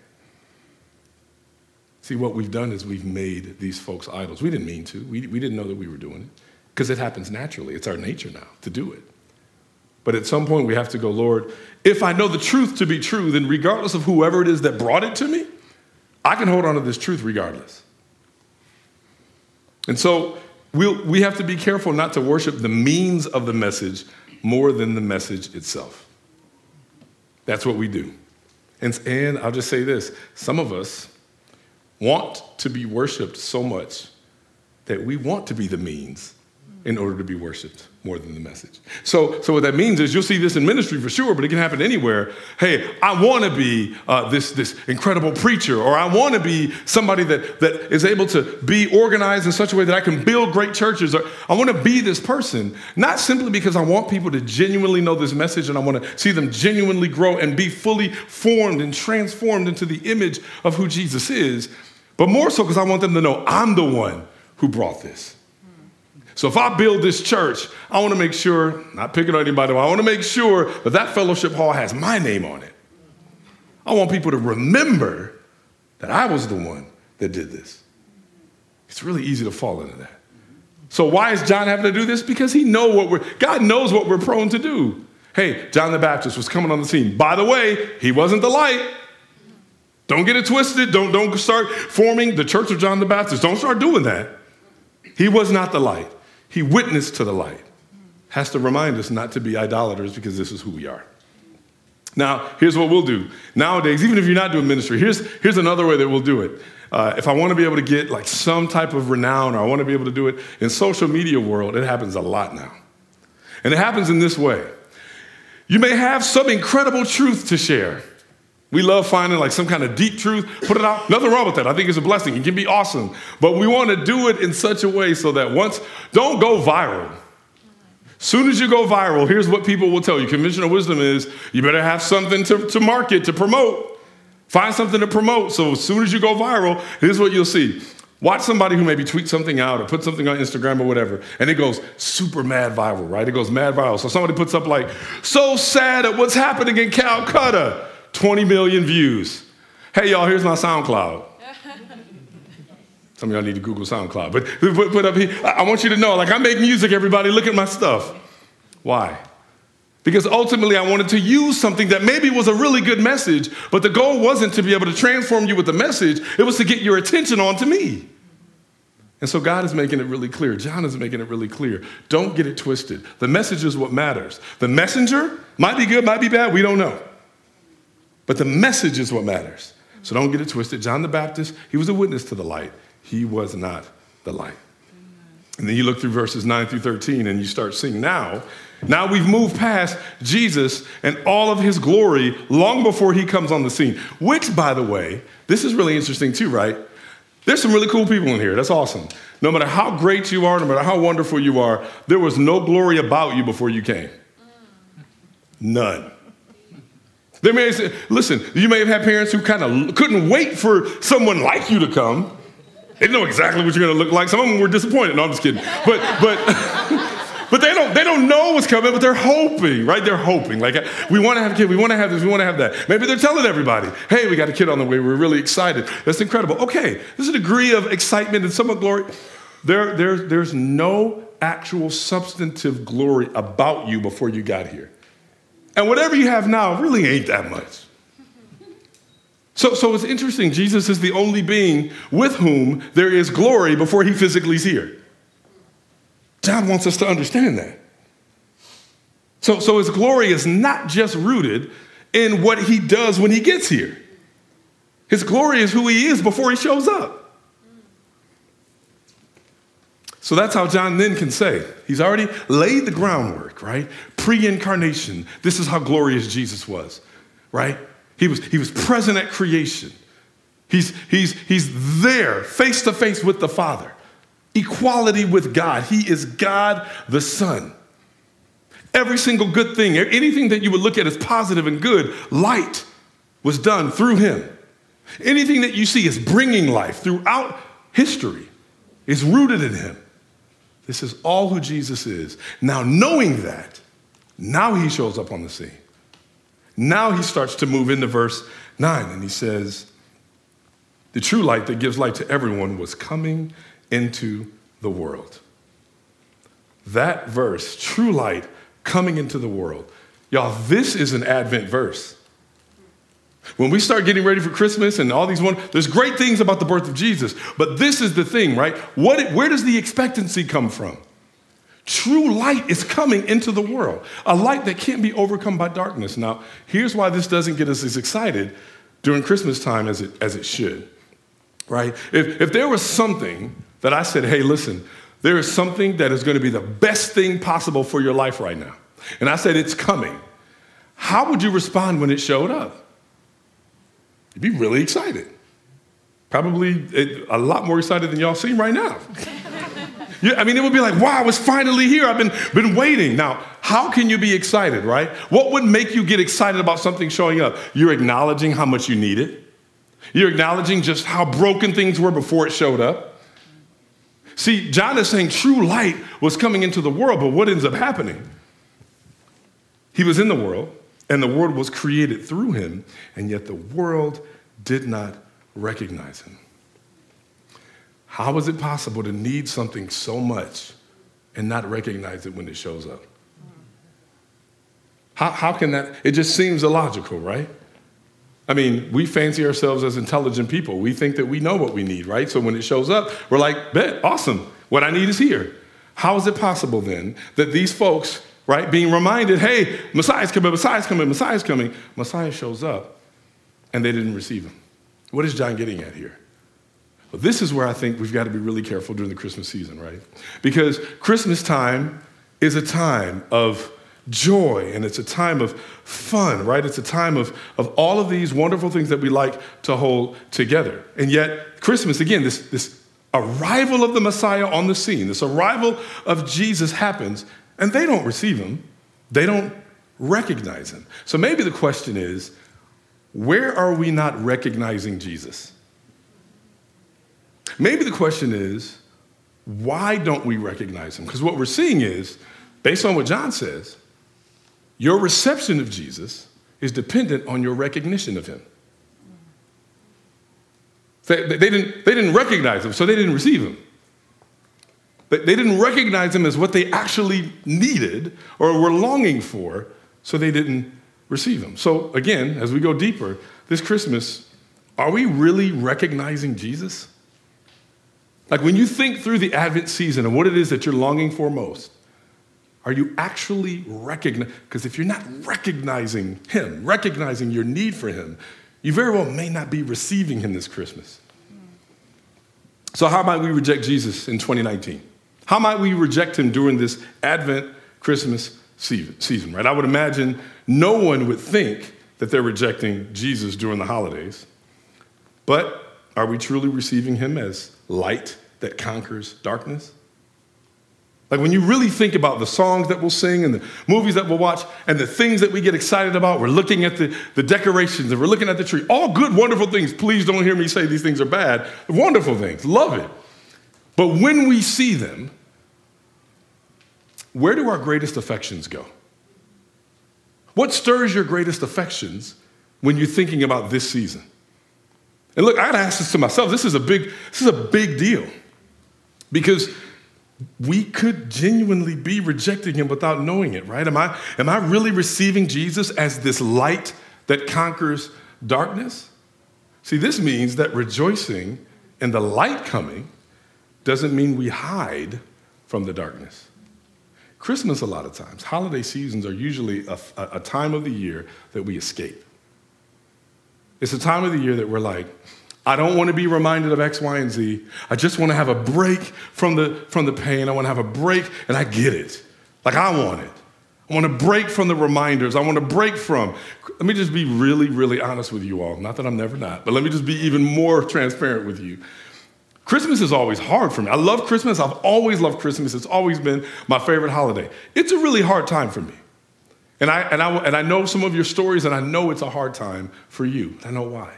S2: See, what we've done is we've made these folks idols. We didn't mean to, we, we didn't know that we were doing it because it happens naturally. It's our nature now to do it. But at some point, we have to go, Lord, if I know the truth to be true, then regardless of whoever it is that brought it to me, I can hold on to this truth regardless. And so we'll, we have to be careful not to worship the means of the message more than the message itself. That's what we do. And, and I'll just say this some of us want to be worshiped so much that we want to be the means in order to be worshiped more than the message. So, so what that means is you'll see this in ministry for sure, but it can happen anywhere. Hey, I want to be uh, this, this incredible preacher, or I want to be somebody that, that is able to be organized in such a way that I can build great churches, or I want to be this person, not simply because I want people to genuinely know this message and I want to see them genuinely grow and be fully formed and transformed into the image of who Jesus is, but more so because I want them to know I'm the one who brought this. So if I build this church, I want to make sure, not picking on anybody, I want to make sure that that fellowship hall has my name on it. I want people to remember that I was the one that did this. It's really easy to fall into that. So why is John having to do this? Because he know what we're God knows what we're prone to do. Hey, John the Baptist was coming on the scene. By the way, he wasn't the light. Don't get it twisted. Don't, don't start forming the church of John the Baptist. Don't start doing that. He was not the light. He witnessed to the light. Has to remind us not to be idolaters because this is who we are. Now, here's what we'll do. Nowadays, even if you're not doing ministry, here's, here's another way that we'll do it. Uh, if I want to be able to get like some type of renown or I want to be able to do it in social media world, it happens a lot now. And it happens in this way. You may have some incredible truth to share. We love finding like some kind of deep truth, put it out. Nothing wrong with that. I think it's a blessing. It can be awesome. But we want to do it in such a way so that once, don't go viral. Soon as you go viral, here's what people will tell you. Conventional wisdom is you better have something to, to market, to promote. Find something to promote. So as soon as you go viral, here's what you'll see. Watch somebody who maybe tweet something out or put something on Instagram or whatever, and it goes super mad viral, right? It goes mad viral. So somebody puts up like, so sad at what's happening in Calcutta. 20 million views. Hey, y'all, here's my SoundCloud. Some of y'all need to Google SoundCloud. But put, put up here, I want you to know, like, I make music, everybody. Look at my stuff. Why? Because ultimately, I wanted to use something that maybe was a really good message, but the goal wasn't to be able to transform you with the message, it was to get your attention onto me. And so God is making it really clear. John is making it really clear. Don't get it twisted. The message is what matters. The messenger might be good, might be bad, we don't know. But the message is what matters. So don't get it twisted. John the Baptist, he was a witness to the light. He was not the light. And then you look through verses 9 through 13 and you start seeing now, now we've moved past Jesus and all of his glory long before he comes on the scene. Which, by the way, this is really interesting too, right? There's some really cool people in here. That's awesome. No matter how great you are, no matter how wonderful you are, there was no glory about you before you came. None. There may say, listen, you may have had parents who kind of couldn't wait for someone like you to come. They know exactly what you're going to look like. Some of them were disappointed. No, I'm just kidding. But but but they don't they don't know what's coming, but they're hoping, right? They're hoping. Like we want to have a kid, we want to have this, we want to have that. Maybe they're telling everybody, "Hey, we got a kid on the way. We're really excited." That's incredible. Okay, there's a degree of excitement and somewhat glory. There, there, there's no actual substantive glory about you before you got here. And whatever you have now really ain't that much. So, so it's interesting. Jesus is the only being with whom there is glory before he physically is here. John wants us to understand that. So, so his glory is not just rooted in what he does when he gets here. His glory is who he is before he shows up. So that's how John then can say, he's already laid the groundwork, right? Pre incarnation. This is how glorious Jesus was, right? He was, he was present at creation. He's, he's, he's there face to face with the Father, equality with God. He is God the Son. Every single good thing, anything that you would look at as positive and good, light was done through him. Anything that you see is bringing life throughout history is rooted in him. This is all who Jesus is. Now, knowing that, now he shows up on the scene. Now he starts to move into verse 9, and he says, The true light that gives light to everyone was coming into the world. That verse, true light coming into the world. Y'all, this is an Advent verse. When we start getting ready for Christmas and all these one, there's great things about the birth of Jesus, but this is the thing, right? What, where does the expectancy come from? True light is coming into the world, a light that can't be overcome by darkness. Now, here's why this doesn't get us as excited during Christmas time as it, as it should, right? If, if there was something that I said, hey, listen, there is something that is going to be the best thing possible for your life right now, and I said it's coming, how would you respond when it showed up? You'd be really excited. Probably a lot more excited than y'all seem right now. yeah, I mean, it would be like, wow, it's finally here. I've been, been waiting. Now, how can you be excited, right? What would make you get excited about something showing up? You're acknowledging how much you need it. You're acknowledging just how broken things were before it showed up. See, John is saying true light was coming into the world, but what ends up happening? He was in the world, and the world was created through him, and yet the world did not recognize him. How is it possible to need something so much and not recognize it when it shows up? How, how can that? It just seems illogical, right? I mean, we fancy ourselves as intelligent people. We think that we know what we need, right? So when it shows up, we're like, bet, awesome. What I need is here. How is it possible then that these folks right? Being reminded, hey, Messiah's coming, Messiah's coming, Messiah's coming. Messiah shows up, and they didn't receive him. What is John getting at here? Well, this is where I think we've got to be really careful during the Christmas season, right? Because Christmas time is a time of joy and it's a time of fun, right? It's a time of, of all of these wonderful things that we like to hold together. And yet, Christmas, again, this, this arrival of the Messiah on the scene, this arrival of Jesus happens, and they don't receive him, they don't recognize him. So maybe the question is where are we not recognizing Jesus? Maybe the question is why don't we recognize him? Because what we're seeing is, based on what John says, your reception of Jesus is dependent on your recognition of him. They, they, didn't, they didn't recognize him, so they didn't receive him. They didn't recognize him as what they actually needed or were longing for, so they didn't receive him. So, again, as we go deeper, this Christmas, are we really recognizing Jesus? Like when you think through the Advent season and what it is that you're longing for most, are you actually recognizing? Because if you're not recognizing Him, recognizing your need for Him, you very well may not be receiving Him this Christmas. So, how might we reject Jesus in 2019? How might we reject him during this Advent Christmas season, right? I would imagine no one would think that they're rejecting Jesus during the holidays. But Are we truly receiving him as light that conquers darkness? Like when you really think about the songs that we'll sing and the movies that we'll watch and the things that we get excited about, we're looking at the, the decorations and we're looking at the tree. All good, wonderful things. Please don't hear me say these things are bad. Wonderful things. Love it. But when we see them, where do our greatest affections go? What stirs your greatest affections when you're thinking about this season? And look, I'd ask this to myself. This is a big, this is a big deal. Because we could genuinely be rejecting him without knowing it, right? Am I, am I really receiving Jesus as this light that conquers darkness? See, this means that rejoicing in the light coming doesn't mean we hide from the darkness. Christmas, a lot of times, holiday seasons are usually a, a, time of the year that we escape. It's a time of the year that we're like, I don't want to be reminded of X, Y, and Z. I just want to have a break from the, from the pain. I want to have a break, and I get it. Like I want it. I want to break from the reminders. I want to break from. Let me just be really, really honest with you all. Not that I'm never not, but let me just be even more transparent with you. Christmas is always hard for me. I love Christmas. I've always loved Christmas. It's always been my favorite holiday. It's a really hard time for me. And I, and I, and I know some of your stories, and I know it's a hard time for you. I know why.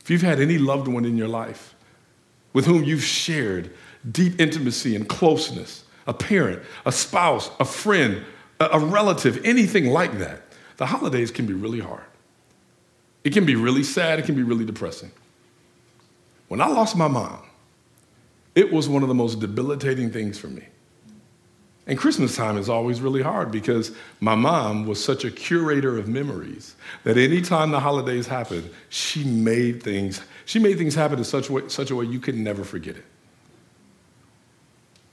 S2: If you've had any loved one in your life with whom you've shared deep intimacy and closeness, a parent, a spouse, a friend, a relative, anything like that, the holidays can be really hard. It can be really sad, it can be really depressing. When I lost my mom, it was one of the most debilitating things for me. And Christmas time is always really hard because my mom was such a curator of memories that anytime the holidays happened, she made things, she made things happen in such a way, such a way you could never forget it.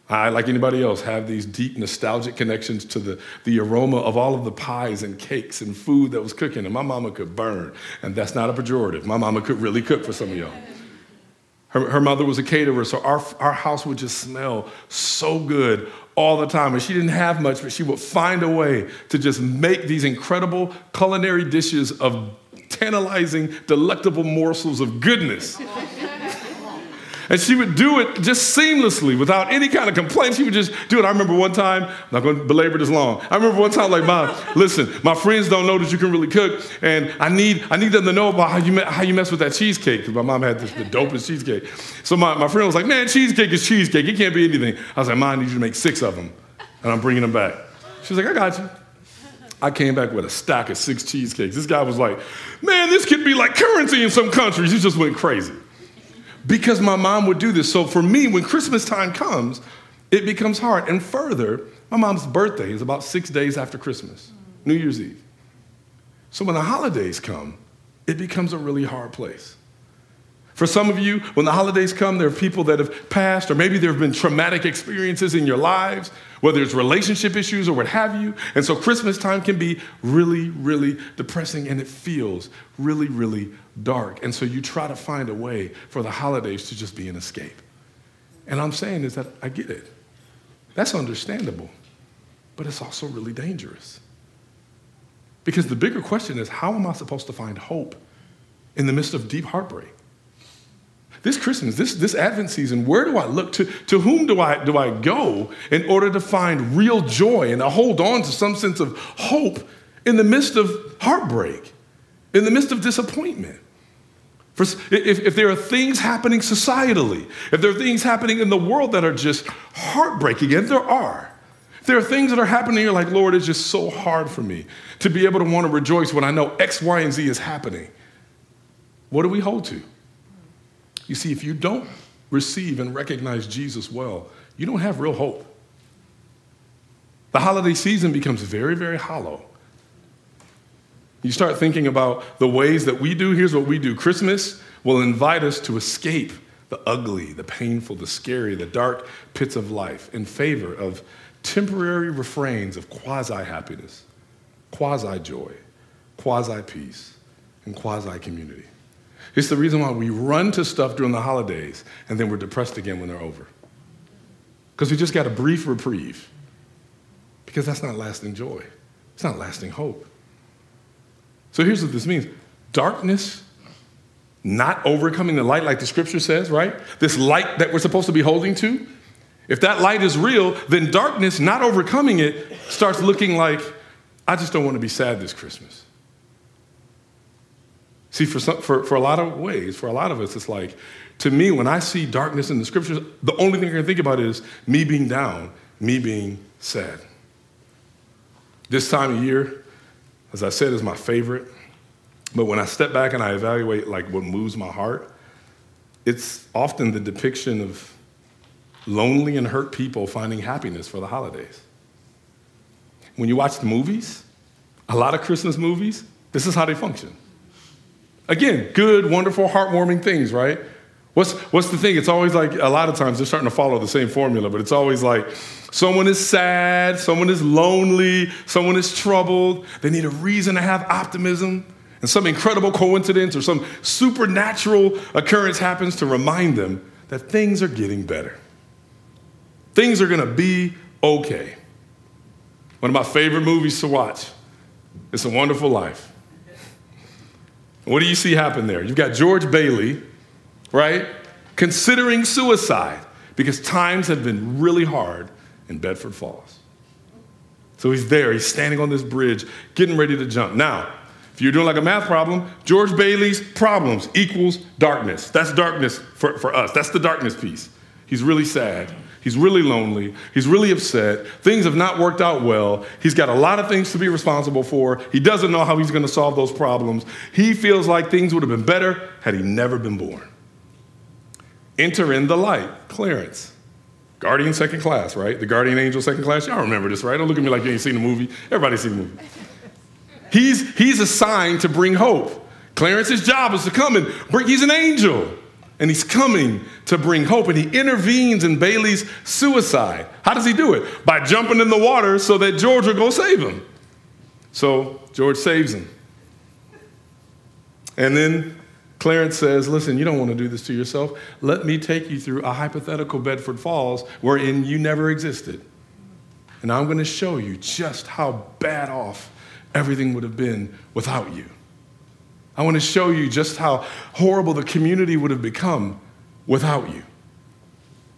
S2: I, like anybody else, have these deep nostalgic connections to the, the aroma of all of the pies and cakes and food that was cooking. And my mama could burn, and that's not a pejorative. My mama could really cook for some of y'all. Her, her mother was a caterer, so our, our house would just smell so good all the time. And she didn't have much, but she would find a way to just make these incredible culinary dishes of tantalizing, delectable morsels of goodness. And she would do it just seamlessly without any kind of complaint. She would just do it. I remember one time, I'm not going to belabor this long. I remember one time, like, Mom, listen, my friends don't know that you can really cook, and I need, I need them to know about how you, how you mess with that cheesecake, because my mom had this, the dopest cheesecake. So my, my friend was like, Man, cheesecake is cheesecake. It can't be anything. I was like, Mom, I need you to make six of them, and I'm bringing them back. She was like, I got you. I came back with a stack of six cheesecakes. This guy was like, Man, this could be like currency in some countries. He just went crazy because my mom would do this. So for me, when Christmas time comes, it becomes hard. And further, my mom's birthday is about six days after Christmas, New Year's Eve. So when the holidays come, it becomes a really hard place. For some of you, when the holidays come, there are people that have passed, or maybe there have been traumatic experiences in your lives, whether it's relationship issues or what have you. And so Christmas time can be really, really depressing, and it feels really, really dark. And so you try to find a way for the holidays to just be an escape. And I'm saying is that I get it. That's understandable, but it's also really dangerous. Because the bigger question is how am I supposed to find hope in the midst of deep heartbreak? This Christmas, this, this Advent season, where do I look? To, to whom do I, do I go in order to find real joy and to hold on to some sense of hope in the midst of heartbreak, in the midst of disappointment? For if, if there are things happening societally, if there are things happening in the world that are just heartbreaking, and there are, there are things that are happening, you're like, Lord, it's just so hard for me to be able to want to rejoice when I know X, Y, and Z is happening. What do we hold to? You see, if you don't receive and recognize Jesus well, you don't have real hope. The holiday season becomes very, very hollow you start thinking about the ways that we do. Here's what we do Christmas will invite us to escape the ugly, the painful, the scary, the dark pits of life in favor of temporary refrains of quasi happiness, quasi joy, quasi peace, and quasi community. It's the reason why we run to stuff during the holidays and then we're depressed again when they're over. Because we just got a brief reprieve. Because that's not lasting joy, it's not lasting hope. So here's what this means darkness not overcoming the light like the scripture says, right? This light that we're supposed to be holding to. If that light is real, then darkness, not overcoming it, starts looking like, I just don't want to be sad this Christmas. See, for, some, for, for a lot of ways, for a lot of us, it's like, to me, when I see darkness in the scriptures, the only thing I can think about is me being down, me being sad. This time of year, as I said, is my favorite. But when I step back and I evaluate like what moves my heart, it's often the depiction of lonely and hurt people finding happiness for the holidays. When you watch the movies, a lot of Christmas movies, this is how they function. Again, good, wonderful, heartwarming things, right? What's, what's the thing? It's always like a lot of times they're starting to follow the same formula, but it's always like someone is sad, someone is lonely, someone is troubled. They need a reason to have optimism, and some incredible coincidence or some supernatural occurrence happens to remind them that things are getting better. Things are gonna be okay. One of my favorite movies to watch. It's a Wonderful Life. What do you see happen there? You've got George Bailey right? Considering suicide because times have been really hard in Bedford Falls. So he's there, he's standing on this bridge, getting ready to jump. Now, if you're doing like a math problem, George Bailey's problems equals darkness. That's darkness for, for us. That's the darkness piece. He's really sad. He's really lonely. He's really upset. Things have not worked out well. He's got a lot of things to be responsible for. He doesn't know how he's going to solve those problems. He feels like things would have been better had he never been born. Enter in the light, Clarence. Guardian second class, right? The guardian angel second class. Y'all remember this, right? Don't look at me like you ain't seen the movie. Everybody's seen the movie. He's, he's assigned to bring hope. Clarence's job is to come and bring, he's an angel. And he's coming to bring hope. And he intervenes in Bailey's suicide. How does he do it? By jumping in the water so that George will go save him. So George saves him. And then Clarence says, Listen, you don't want to do this to yourself. Let me take you through a hypothetical Bedford Falls wherein you never existed. And I'm going to show you just how bad off everything would have been without you. I want to show you just how horrible the community would have become without you.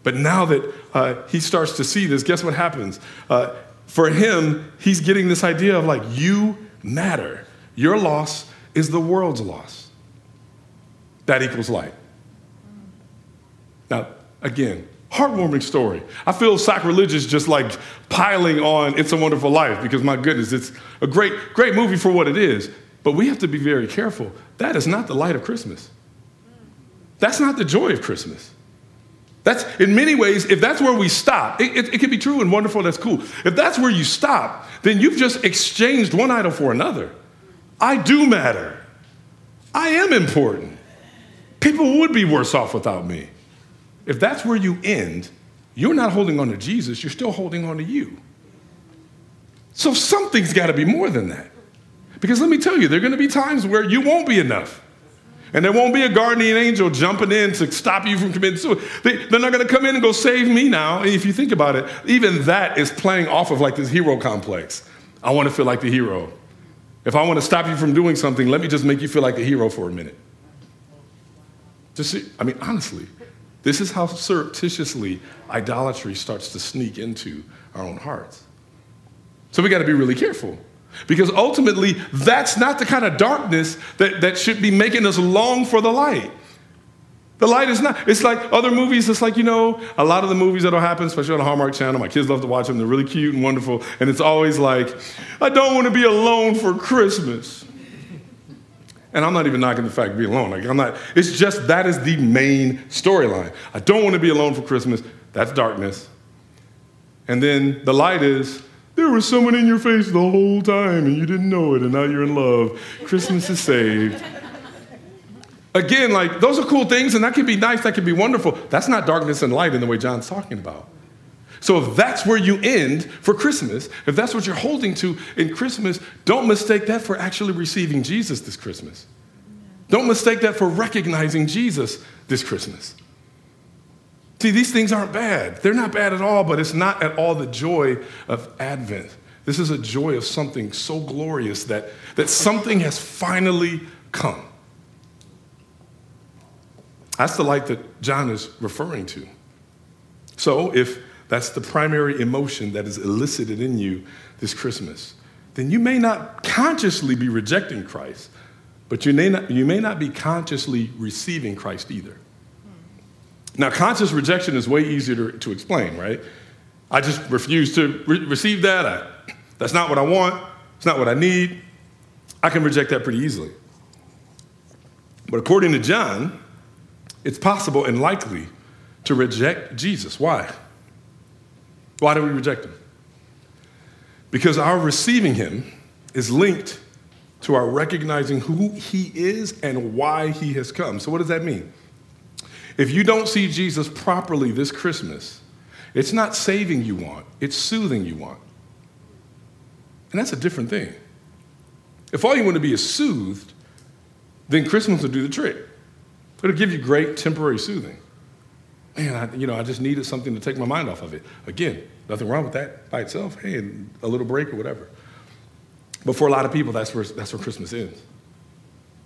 S2: But now that uh, he starts to see this, guess what happens? Uh, for him, he's getting this idea of like, you matter. Your loss is the world's loss that equals light. Now, again, heartwarming story. I feel sacrilegious just like piling on It's a Wonderful Life because my goodness, it's a great, great movie for what it is. But we have to be very careful. That is not the light of Christmas. That's not the joy of Christmas. That's in many ways, if that's where we stop, it, it, it can be true and wonderful, that's cool. If that's where you stop, then you've just exchanged one idol for another. I do matter. I am important. People would be worse off without me. If that's where you end, you're not holding on to Jesus, you're still holding on to you. So something's got to be more than that. Because let me tell you, there are going to be times where you won't be enough. And there won't be a guardian angel jumping in to stop you from committing suicide. They, are not going to come in and go save me now. And if you think about it, even that is playing off of like this hero complex. I want to feel like the hero. If I want to stop you from doing something, let me just make you feel like the hero for a minute. I mean, honestly, this is how surreptitiously idolatry starts to sneak into our own hearts. So we got to be really careful. Because ultimately, that's not the kind of darkness that, that should be making us long for the light. The light is not, it's like other movies, it's like, you know, a lot of the movies that'll happen, especially on the Hallmark Channel, my kids love to watch them, they're really cute and wonderful, and it's always like, I don't want to be alone for Christmas. And I'm not even knocking the fact of being alone. Like I'm not, it's just that is the main storyline. I don't want to be alone for Christmas. That's darkness. And then the light is there was someone in your face the whole time and you didn't know it, and now you're in love. Christmas is saved. Again, like those are cool things, and that can be nice, that can be wonderful. That's not darkness and light in the way John's talking about. So if that's where you end for Christmas, if that's what you're holding to in Christmas, don't mistake that for actually receiving Jesus this Christmas. Don't mistake that for recognizing Jesus this Christmas. See, these things aren't bad. They're not bad at all, but it's not at all the joy of Advent. This is a joy of something so glorious that, that something has finally come. That's the light that John is referring to. So, if that's the primary emotion that is elicited in you this Christmas, then you may not consciously be rejecting Christ, but you may not, you may not be consciously receiving Christ either. Now, conscious rejection is way easier to, to explain, right? I just refuse to re- receive that. I, that's not what I want. It's not what I need. I can reject that pretty easily. But according to John, it's possible and likely to reject Jesus. Why? Why do we reject him? Because our receiving him is linked to our recognizing who he is and why he has come. So, what does that mean? If you don't see Jesus properly this Christmas, it's not saving you want, it's soothing you want. And that's a different thing. If all you want to be is soothed, then Christmas will do the trick. It'll give you great temporary soothing. Man, I, you know, I just needed something to take my mind off of it. Again, nothing wrong with that by itself. Hey, a little break or whatever. But for a lot of people, that's where, that's where Christmas ends.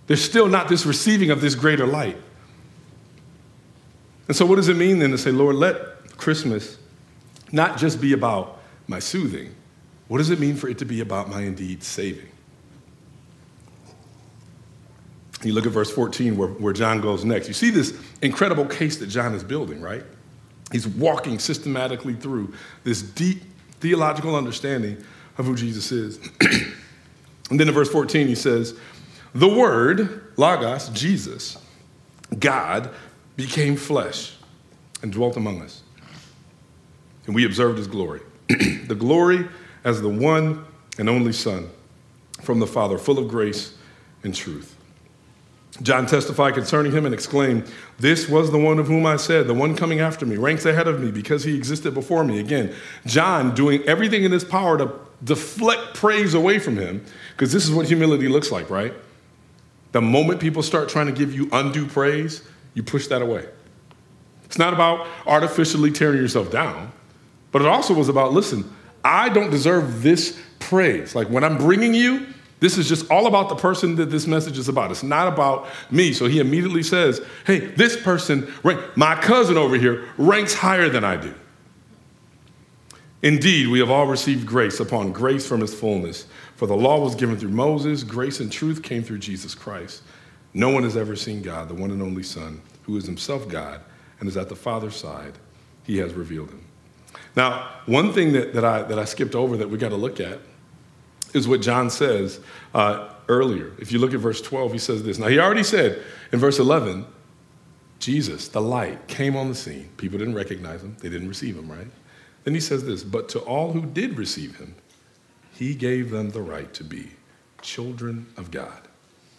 S2: There's still not this receiving of this greater light. And so, what does it mean then to say, Lord, let Christmas not just be about my soothing? What does it mean for it to be about my indeed saving? You look at verse 14 where, where John goes next. You see this incredible case that John is building, right? He's walking systematically through this deep theological understanding of who Jesus is. and then in verse 14, he says, The Word, Logos, Jesus, God, became flesh and dwelt among us. And we observed his glory. the glory as the one and only Son from the Father, full of grace and truth. John testified concerning him and exclaimed, This was the one of whom I said, the one coming after me, ranks ahead of me because he existed before me. Again, John doing everything in his power to deflect praise away from him, because this is what humility looks like, right? The moment people start trying to give you undue praise, you push that away. It's not about artificially tearing yourself down, but it also was about listen, I don't deserve this praise. Like when I'm bringing you, this is just all about the person that this message is about. It's not about me. So he immediately says, Hey, this person, my cousin over here, ranks higher than I do. Indeed, we have all received grace upon grace from his fullness. For the law was given through Moses, grace and truth came through Jesus Christ. No one has ever seen God, the one and only Son, who is himself God and is at the Father's side. He has revealed him. Now, one thing that, that, I, that I skipped over that we got to look at is what John says uh, earlier. If you look at verse 12, he says this. Now, he already said in verse 11, Jesus, the light, came on the scene. People didn't recognize him, they didn't receive him, right? Then he says this, but to all who did receive him, he gave them the right to be children of God,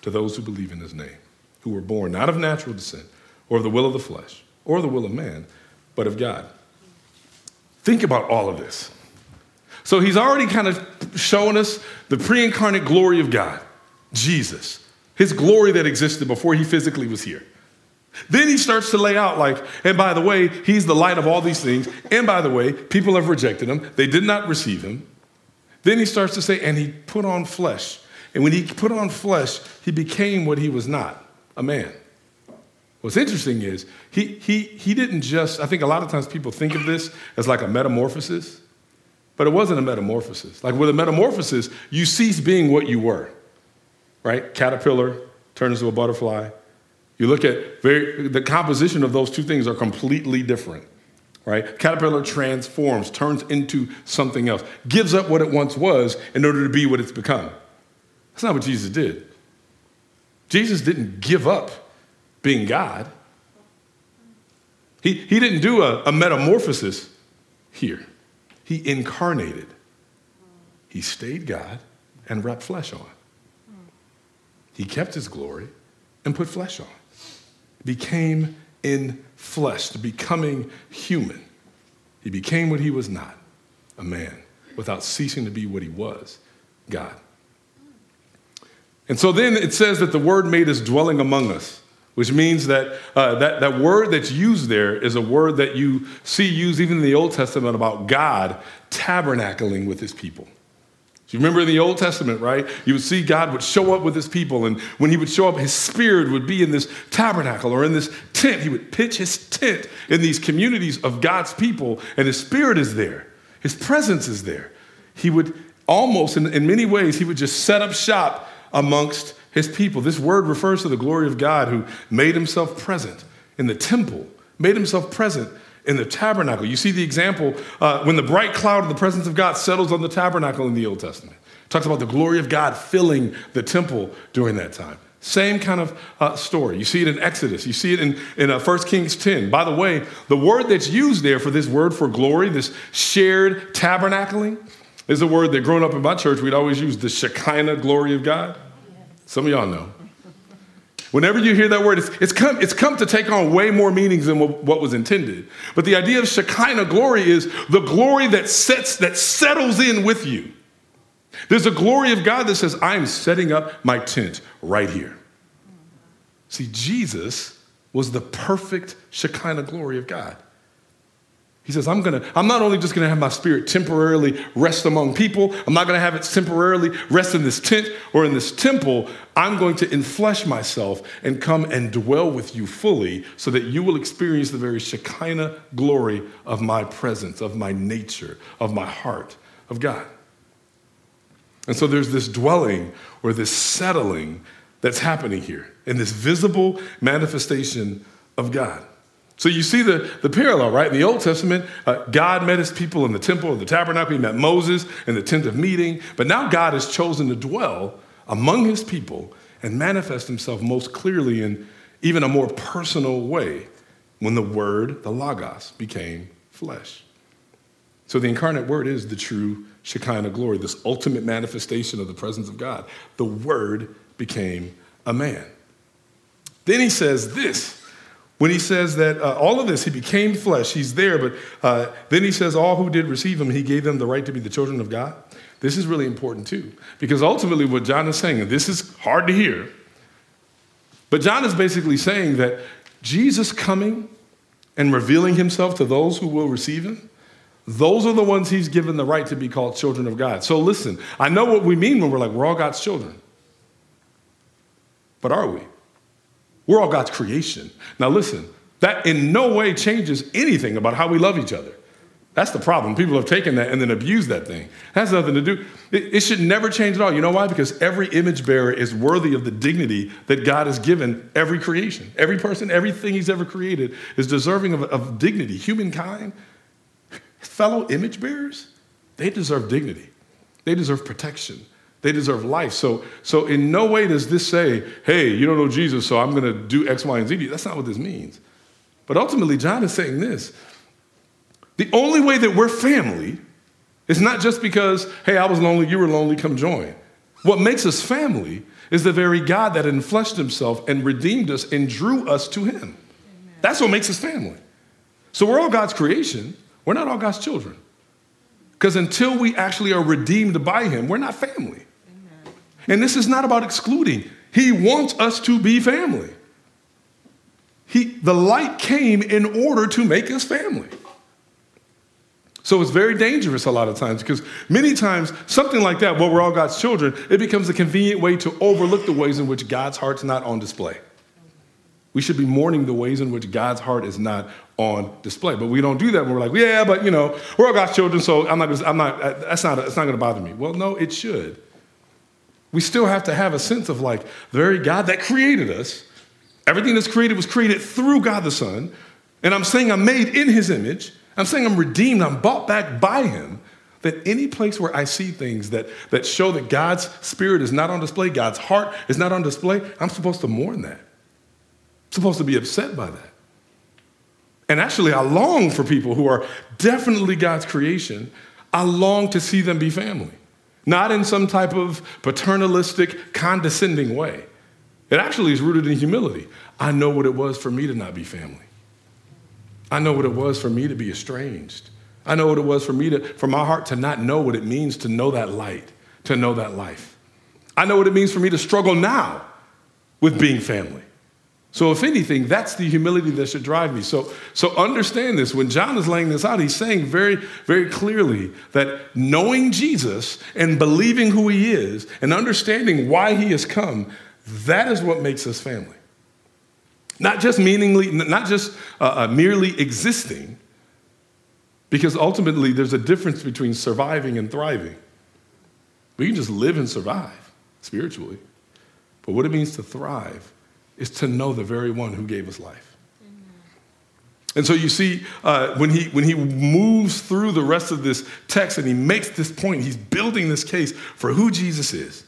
S2: to those who believe in his name, who were born not of natural descent, or of the will of the flesh, or the will of man, but of God. Think about all of this. So he's already kind of showing us the pre incarnate glory of God, Jesus, his glory that existed before he physically was here. Then he starts to lay out, like, and by the way, he's the light of all these things. And by the way, people have rejected him, they did not receive him. Then he starts to say, and he put on flesh. And when he put on flesh, he became what he was not a man. What's interesting is he, he, he didn't just, I think a lot of times people think of this as like a metamorphosis. But it wasn't a metamorphosis. Like with a metamorphosis, you cease being what you were, right? Caterpillar turns into a butterfly. You look at very, the composition of those two things are completely different, right? Caterpillar transforms, turns into something else, gives up what it once was in order to be what it's become. That's not what Jesus did. Jesus didn't give up being God. He, he didn't do a, a metamorphosis here. He incarnated. He stayed God and wrapped flesh on. He kept his glory and put flesh on. Became in flesh, becoming human. He became what he was not, a man, without ceasing to be what he was, God. And so then it says that the word made his dwelling among us which means that, uh, that that word that's used there is a word that you see used even in the Old Testament about God tabernacling with his people. you remember in the Old Testament, right? You would see God would show up with his people, and when he would show up, his spirit would be in this tabernacle or in this tent. He would pitch his tent in these communities of God's people, and his spirit is there, his presence is there. He would almost, in, in many ways, he would just set up shop amongst his people. This word refers to the glory of God who made himself present in the temple, made himself present in the tabernacle. You see the example uh, when the bright cloud of the presence of God settles on the tabernacle in the Old Testament. It talks about the glory of God filling the temple during that time. Same kind of uh, story. You see it in Exodus. You see it in, in uh, 1 Kings 10. By the way, the word that's used there for this word for glory, this shared tabernacling, is a word that growing up in my church, we'd always use the Shekinah glory of God. Some of y'all know. Whenever you hear that word, it's, it's, come, it's come to take on way more meanings than what, what was intended. But the idea of Shekinah glory is the glory that sets, that settles in with you. There's a glory of God that says, I'm setting up my tent right here. See, Jesus was the perfect Shekinah glory of God. He says, I'm gonna, I'm not only just gonna have my spirit temporarily rest among people, I'm not gonna have it temporarily rest in this tent or in this temple. I'm going to enflesh myself and come and dwell with you fully so that you will experience the very Shekinah glory of my presence, of my nature, of my heart, of God. And so there's this dwelling or this settling that's happening here in this visible manifestation of God. So you see the, the parallel, right? In the Old Testament, uh, God met his people in the temple or the tabernacle. He met Moses in the tent of meeting. But now God has chosen to dwell among his people and manifest himself most clearly in even a more personal way when the Word, the Logos, became flesh. So the incarnate Word is the true Shekinah glory, this ultimate manifestation of the presence of God. The Word became a man. Then he says this when he says that uh, all of this, he became flesh, he's there, but uh, then he says, all who did receive him, he gave them the right to be the children of God. This is really important too, because ultimately, what John is saying, and this is hard to hear, but John is basically saying that Jesus coming and revealing himself to those who will receive him, those are the ones he's given the right to be called children of God. So listen, I know what we mean when we're like, we're all God's children. But are we? We're all God's creation. Now, listen, that in no way changes anything about how we love each other. That's the problem. People have taken that and then abused that thing. It has nothing to do. It, it, should never change at all. You know why? Because every image bearer is worthy of the dignity that God has given every creation. Every person, everything He's ever created is deserving of, of dignity. Humankind, fellow image bearers, they deserve dignity. They deserve protection. They deserve life. So, so in no way does this say, hey, you don't know Jesus, so I'm going to do X, Y, and Z. That's not what this means. But ultimately, John is saying this. The only way that we're family is not just because, hey, I was lonely, you were lonely, come join. What makes us family is the very God that enfleshed himself and redeemed us and drew us to him. Amen. That's what makes us family. So we're all God's creation. We're not all God's children. Because until we actually are redeemed by him, we're not family. And this is not about excluding. He wants us to be family. He, the light came in order to make us family. So it's very dangerous a lot of times because many times something like that, well, we're all God's children, it becomes a convenient way to overlook the ways in which God's heart's not on display. We should be mourning the ways in which God's heart is not on display. But we don't do that when we're like, yeah, but you know, we're all God's children, so I'm not, I'm not, that's not, it's not going to bother me. Well, no, it should we still have to have a sense of like the very God that created us. Everything that's created was created through God the Son. And I'm saying I'm made in his image. I'm saying I'm redeemed. I'm bought back by him. That any place where I see things that, that show that God's spirit is not on display, God's heart is not on display, I'm supposed to mourn that. I'm supposed to be upset by that. And actually, I long for people who are definitely God's creation. I long to see them be family not in some type of paternalistic, condescending way. It actually is rooted in humility. I know what it was for me to not be family. I know what it was for me to be estranged. I know what it was for me to, for my heart to not know what it means to know that light, to know that life. I know what it means for me to struggle now with being family. So, if anything, that's the humility that should drive me. So, so understand this. When John is laying this out, he's saying very, very clearly that knowing Jesus and believing who he is and understanding why he has come, that is what makes us family. Not just meaningly, not just uh, uh, merely existing, because ultimately there's a difference between surviving and thriving. We can just live and survive spiritually, but what it means to thrive is to know the very one who gave us life. And so you see, uh, when, he, when he moves through the rest of this text and he makes this point, he's building this case for who Jesus is.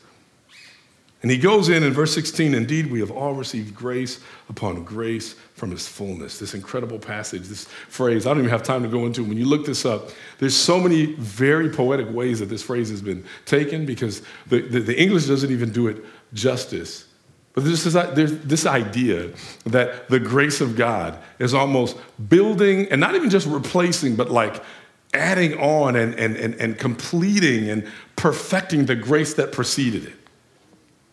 S2: And he goes in in verse 16, indeed, we have all received grace upon grace from his fullness. This incredible passage, this phrase, I don't even have time to go into. When you look this up, there's so many very poetic ways that this phrase has been taken because the, the, the English doesn't even do it justice. But there's this, there's this idea that the grace of God is almost building and not even just replacing, but like adding on and, and, and, and completing and perfecting the grace that preceded it.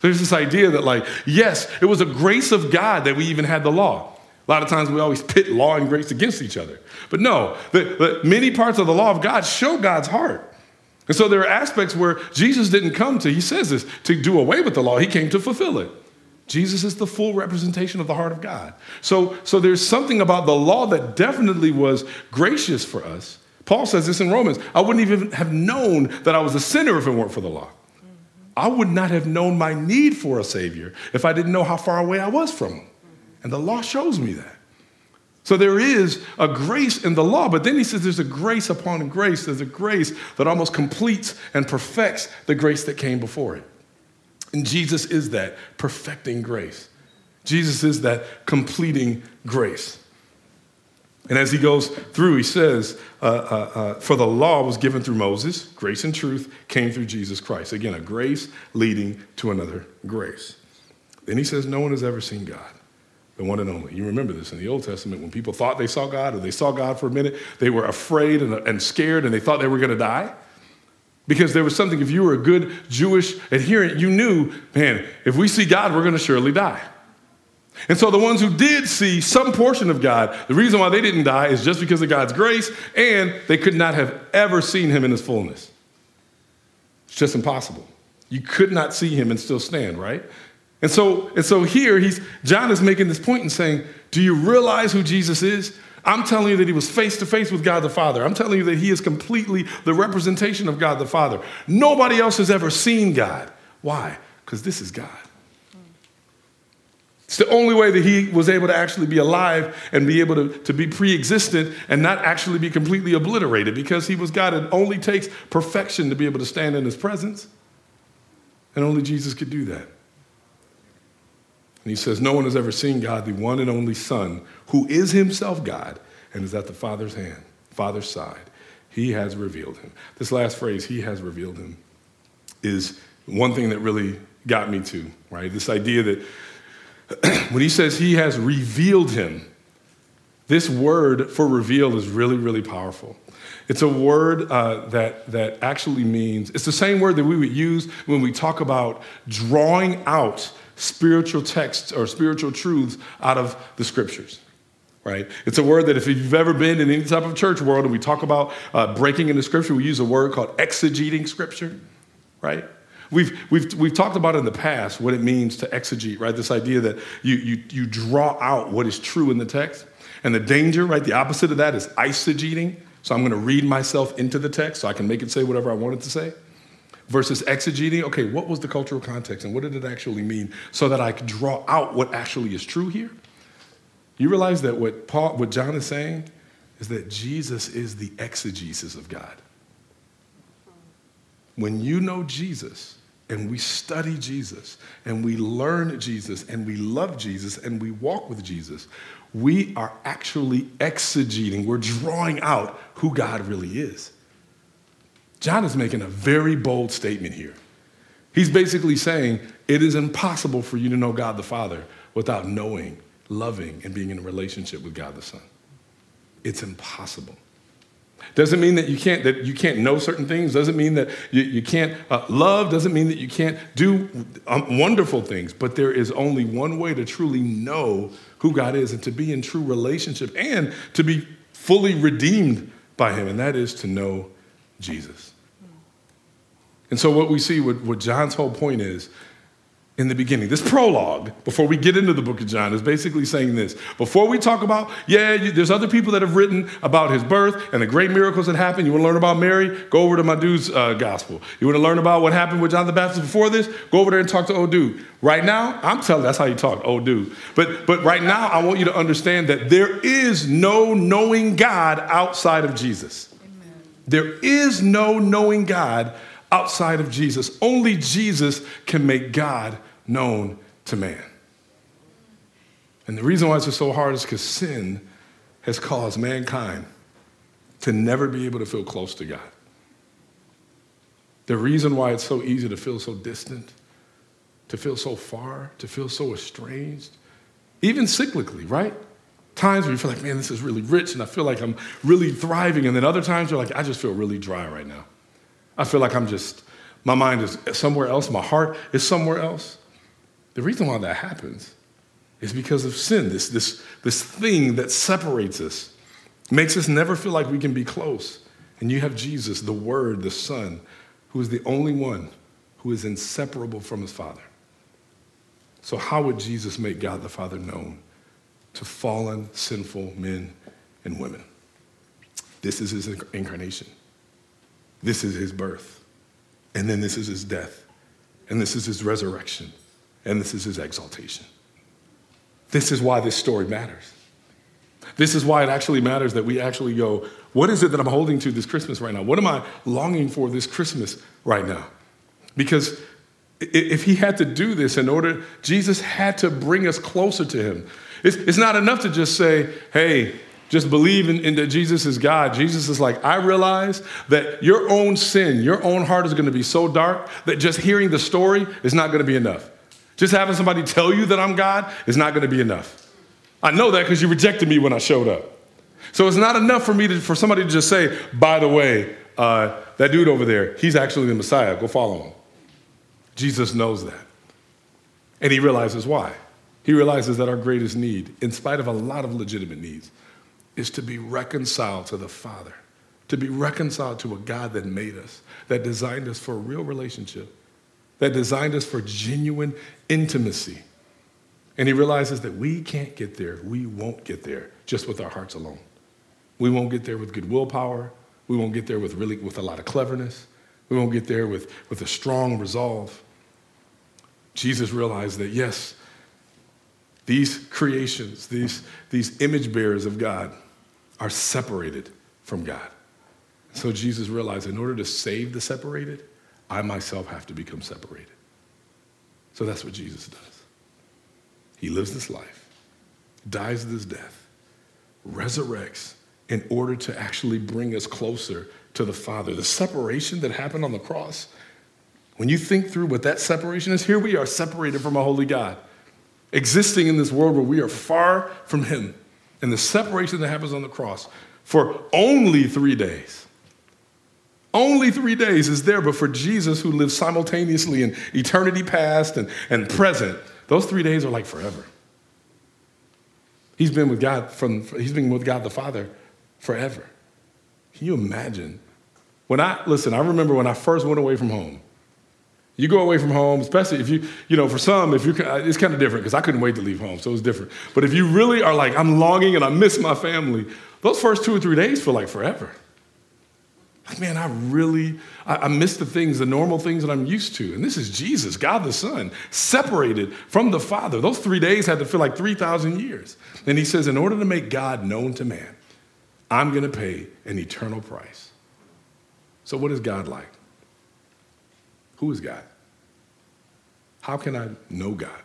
S2: There's this idea that, like, yes, it was a grace of God that we even had the law. A lot of times we always pit law and grace against each other. But no, the, the many parts of the law of God show God's heart. And so there are aspects where Jesus didn't come to, he says this, to do away with the law, he came to fulfill it. Jesus is the full representation of the heart of God. So, so there's something about the law that definitely was gracious for us. Paul says this in Romans I wouldn't even have known that I was a sinner if it weren't for the law. I would not have known my need for a Savior if I didn't know how far away I was from Him. And the law shows me that. So there is a grace in the law, but then he says there's a grace upon grace. There's a grace that almost completes and perfects the grace that came before it. And Jesus is that perfecting grace. Jesus is that completing grace. And as he goes through, he says, uh, uh, uh, For the law was given through Moses, grace and truth came through Jesus Christ. Again, a grace leading to another grace. Then he says, No one has ever seen God, the one and only. You remember this in the Old Testament when people thought they saw God or they saw God for a minute, they were afraid and, and scared and they thought they were going to die. Because there was something, if you were a good Jewish adherent, you knew, man, if we see God, we're going to surely die. And so the ones who did see some portion of God, the reason why they didn't die is just because of God's grace, and they could not have ever seen him in his fullness. It's just impossible. You could not see him and still stand, right? And so, and so here he's John is making this point and saying, Do you realize who Jesus is? I'm telling you that he was face to face with God the Father. I'm telling you that he is completely the representation of God the Father. Nobody else has ever seen God. Why? Because this is God. It's the only way that he was able to actually be alive and be able to, to be pre existent and not actually be completely obliterated because he was God. It only takes perfection to be able to stand in his presence. And only Jesus could do that. And he says, No one has ever seen God, the one and only Son, who is himself God and is at the Father's hand, Father's side. He has revealed him. This last phrase, he has revealed him, is one thing that really got me to, right? This idea that when he says he has revealed him, this word for reveal is really, really powerful. It's a word uh, that, that actually means, it's the same word that we would use when we talk about drawing out spiritual texts or spiritual truths out of the scriptures right? It's a word that if you've ever been in any type of church world and we talk about uh, breaking into scripture, we use a word called exegeting scripture, right? We've, we've, we've talked about in the past what it means to exegete, right? This idea that you, you, you draw out what is true in the text. And the danger, right? The opposite of that is eisegeting. So I'm going to read myself into the text so I can make it say whatever I want it to say. Versus exegeting, okay, what was the cultural context and what did it actually mean so that I could draw out what actually is true here? You realize that what Paul, what John is saying is that Jesus is the exegesis of God. When you know Jesus, and we study Jesus and we learn Jesus and we love Jesus and we walk with Jesus, we are actually exegeting, we're drawing out who God really is. John is making a very bold statement here. He's basically saying it is impossible for you to know God the Father without knowing, loving, and being in a relationship with God the Son. It's impossible. Doesn't mean that you can't that you can't know certain things. Doesn't mean that you, you can't uh, love. Doesn't mean that you can't do um, wonderful things. But there is only one way to truly know who God is and to be in true relationship and to be fully redeemed by Him, and that is to know Jesus. And so, what we see, what, what John's whole point is, in the beginning. This prologue, before we get into the book of John, is basically saying this. Before we talk about, yeah, you, there's other people that have written about his birth and the great miracles that happened. You want to learn about Mary? Go over to my dude's uh, gospel. You want to learn about what happened with John the Baptist before this? Go over there and talk to old dude. Right now, I'm telling that's how you talk, old dude. But, but right now, I want you to understand that there is no knowing God outside of Jesus. Amen. There is no knowing God outside of Jesus. Only Jesus can make God known to man. And the reason why it's so hard is because sin has caused mankind to never be able to feel close to God. The reason why it's so easy to feel so distant, to feel so far, to feel so estranged, even cyclically, right? Times where you feel like, man, this is really rich and I feel like I'm really thriving. And then other times you're like, I just feel really dry right now. I feel like I'm just, my mind is somewhere else, my heart is somewhere else. The reason why that happens is because of sin, this, this, this thing that separates us, makes us never feel like we can be close. And you have Jesus, the Word, the Son, who is the only one who is inseparable from his Father. So, how would Jesus make God the Father known to fallen, sinful men and women? This is his incarnation. This is his birth. And then this is his death. And this is his resurrection. And this is his exaltation. This is why this story matters. This is why it actually matters that we actually go, what is it that I'm holding to this Christmas right now? What am I longing for this Christmas right now? Because if he had to do this in order, Jesus had to bring us closer to him. It's, not enough to just say, hey, just believe in, in, that Jesus is God. Jesus is like, I realize that your own sin, your own heart is going to be so dark that just hearing the story is not going to be enough. Just having somebody tell you that I'm God is not going to be enough. I know that because you rejected me when I showed up. So it's not enough for me to, for somebody to just say, by the way, uh, that dude over there, he's actually the Messiah. Go follow him. Jesus knows that. And he realizes why. He realizes that our greatest need, in spite of a lot of legitimate needs, is to be reconciled to the Father, to be reconciled to a God that made us, that designed us for a real relationship, that designed us for genuine intimacy. And he realizes that we can't get there, we won't get there just with our hearts alone. We won't get there with good willpower. We won't get there with really with a lot of cleverness. We won't get there with, with a strong resolve. Jesus realized that yes, these creations, these, these image bearers of God, are separated from God. So Jesus realized in order to save the separated, I myself have to become separated. So that's what Jesus does. He lives this life, dies this death, resurrects in order to actually bring us closer to the Father. The separation that happened on the cross, when you think through what that separation is, here we are separated from a holy God, existing in this world where we are far from Him and the separation that happens on the cross for only three days. Only three days is there, but for Jesus, who lives simultaneously in eternity past and, and present, those three days are like forever. He's been with God from he's been with God the Father forever. Can you imagine? When I listen, I remember when I first went away from home. You go away from home, especially if you, you know, for some, if you, uh, it's kind of different because I couldn't wait to leave home, so it's different. But if you really are like, I'm longing and I miss my family, those first two or three days feel like forever. Like, man, I really, I, I miss the things, the normal things that I'm used to. And this is Jesus, God the Son, separated from the Father. Those three days had to feel like 3,000 years. And he says, in order to make God known to man, I'm going to pay an eternal price. So, what is God like? Who is God? How can I know God?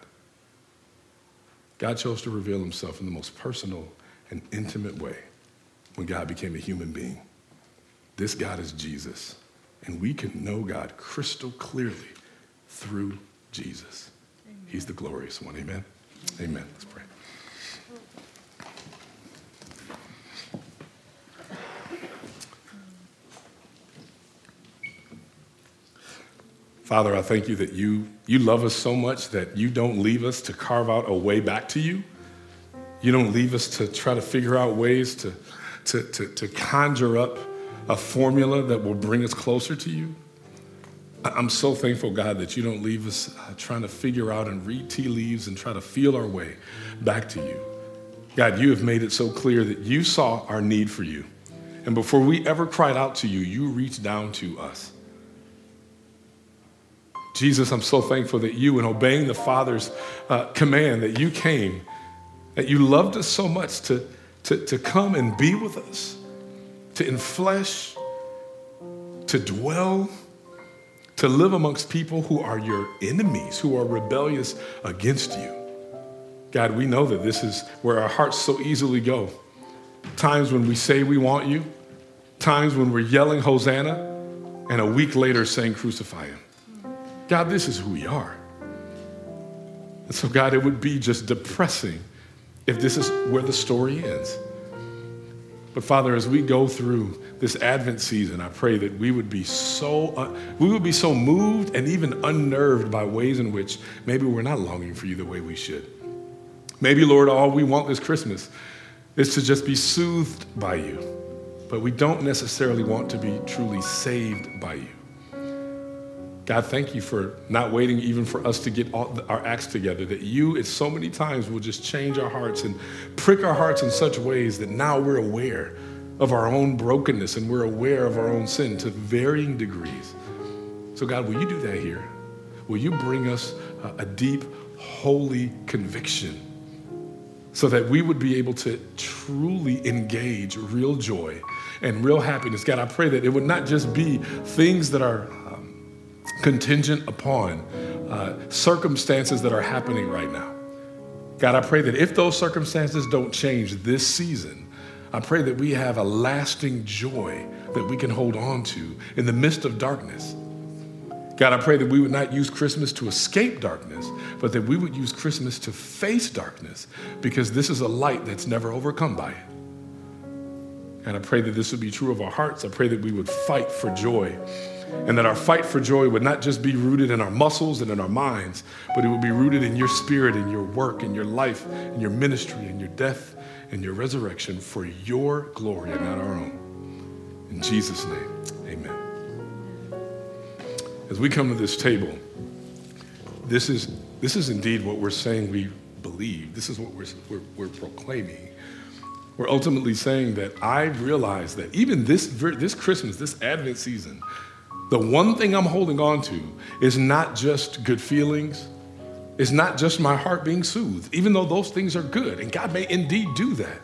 S2: God chose to reveal himself in the most personal and intimate way when God became a human being. This God is Jesus, and we can know God crystal clearly through Jesus. Amen. He's the glorious one. Amen. Amen. Let's pray. Father, I thank you that you, you love us so much that you don't leave us to carve out a way back to you. You don't leave us to try to figure out ways to, to, to, to conjure up a formula that will bring us closer to you. I'm so thankful, God, that you don't leave us uh, trying to figure out and read tea leaves and try to feel our way back to you. God, you have made it so clear that you saw our need for you. And before we ever cried out to you, you reached down to us. Jesus, I'm so thankful that you, in obeying the Father's uh, command, that you came, that you loved us so much to, to, to come and be with us, to inflesh, to dwell to live amongst people who are your enemies, who are rebellious against you. God, we know that this is where our hearts so easily go. Times when we say we want you, times when we're yelling Hosanna, and a week later saying crucify him. God, this is who we are. And so, God, it would be just depressing if this is where the story ends. But Father, as we go through this Advent season, I pray that we would be so uh, we would be so moved and even unnerved by ways in which maybe we're not longing for you the way we should. Maybe, Lord, all we want this Christmas is to just be soothed by you, but we don't necessarily want to be truly saved by you. God, thank you for not waiting even for us to get our acts together, that you, at so many times, will just change our hearts and prick our hearts in such ways that now we're aware of our own brokenness and we're aware of our own sin to varying degrees. So, God, will you do that here? Will you bring us a deep, holy conviction so that we would be able to truly engage real joy and real happiness? God, I pray that it would not just be things that are contingent upon uh, circumstances that are happening right now. God, I pray that if those circumstances don't change this season, I pray that we have a lasting joy that we can hold on to in the midst of darkness. God, I pray that we would not use Christmas to escape darkness, but that we would use Christmas to face darkness because this is a light that's never overcome by it. And I pray that this would be true of our hearts. I pray that we would fight for joy and that our fight for joy would not just be rooted in our muscles and in our minds, but it would be rooted in your spirit and your work and your life and your ministry and your death and your resurrection for your glory and not our own. In Jesus' name, amen. As we come to this table, this is, this is indeed what we're saying we believe. This is what we're, we're, we're proclaiming. We're ultimately saying that I realize that even this, this Christmas, this Advent season, the one thing I'm holding on to is not just good feelings, it's not just my heart being soothed, even though those things are good, and God may indeed do that.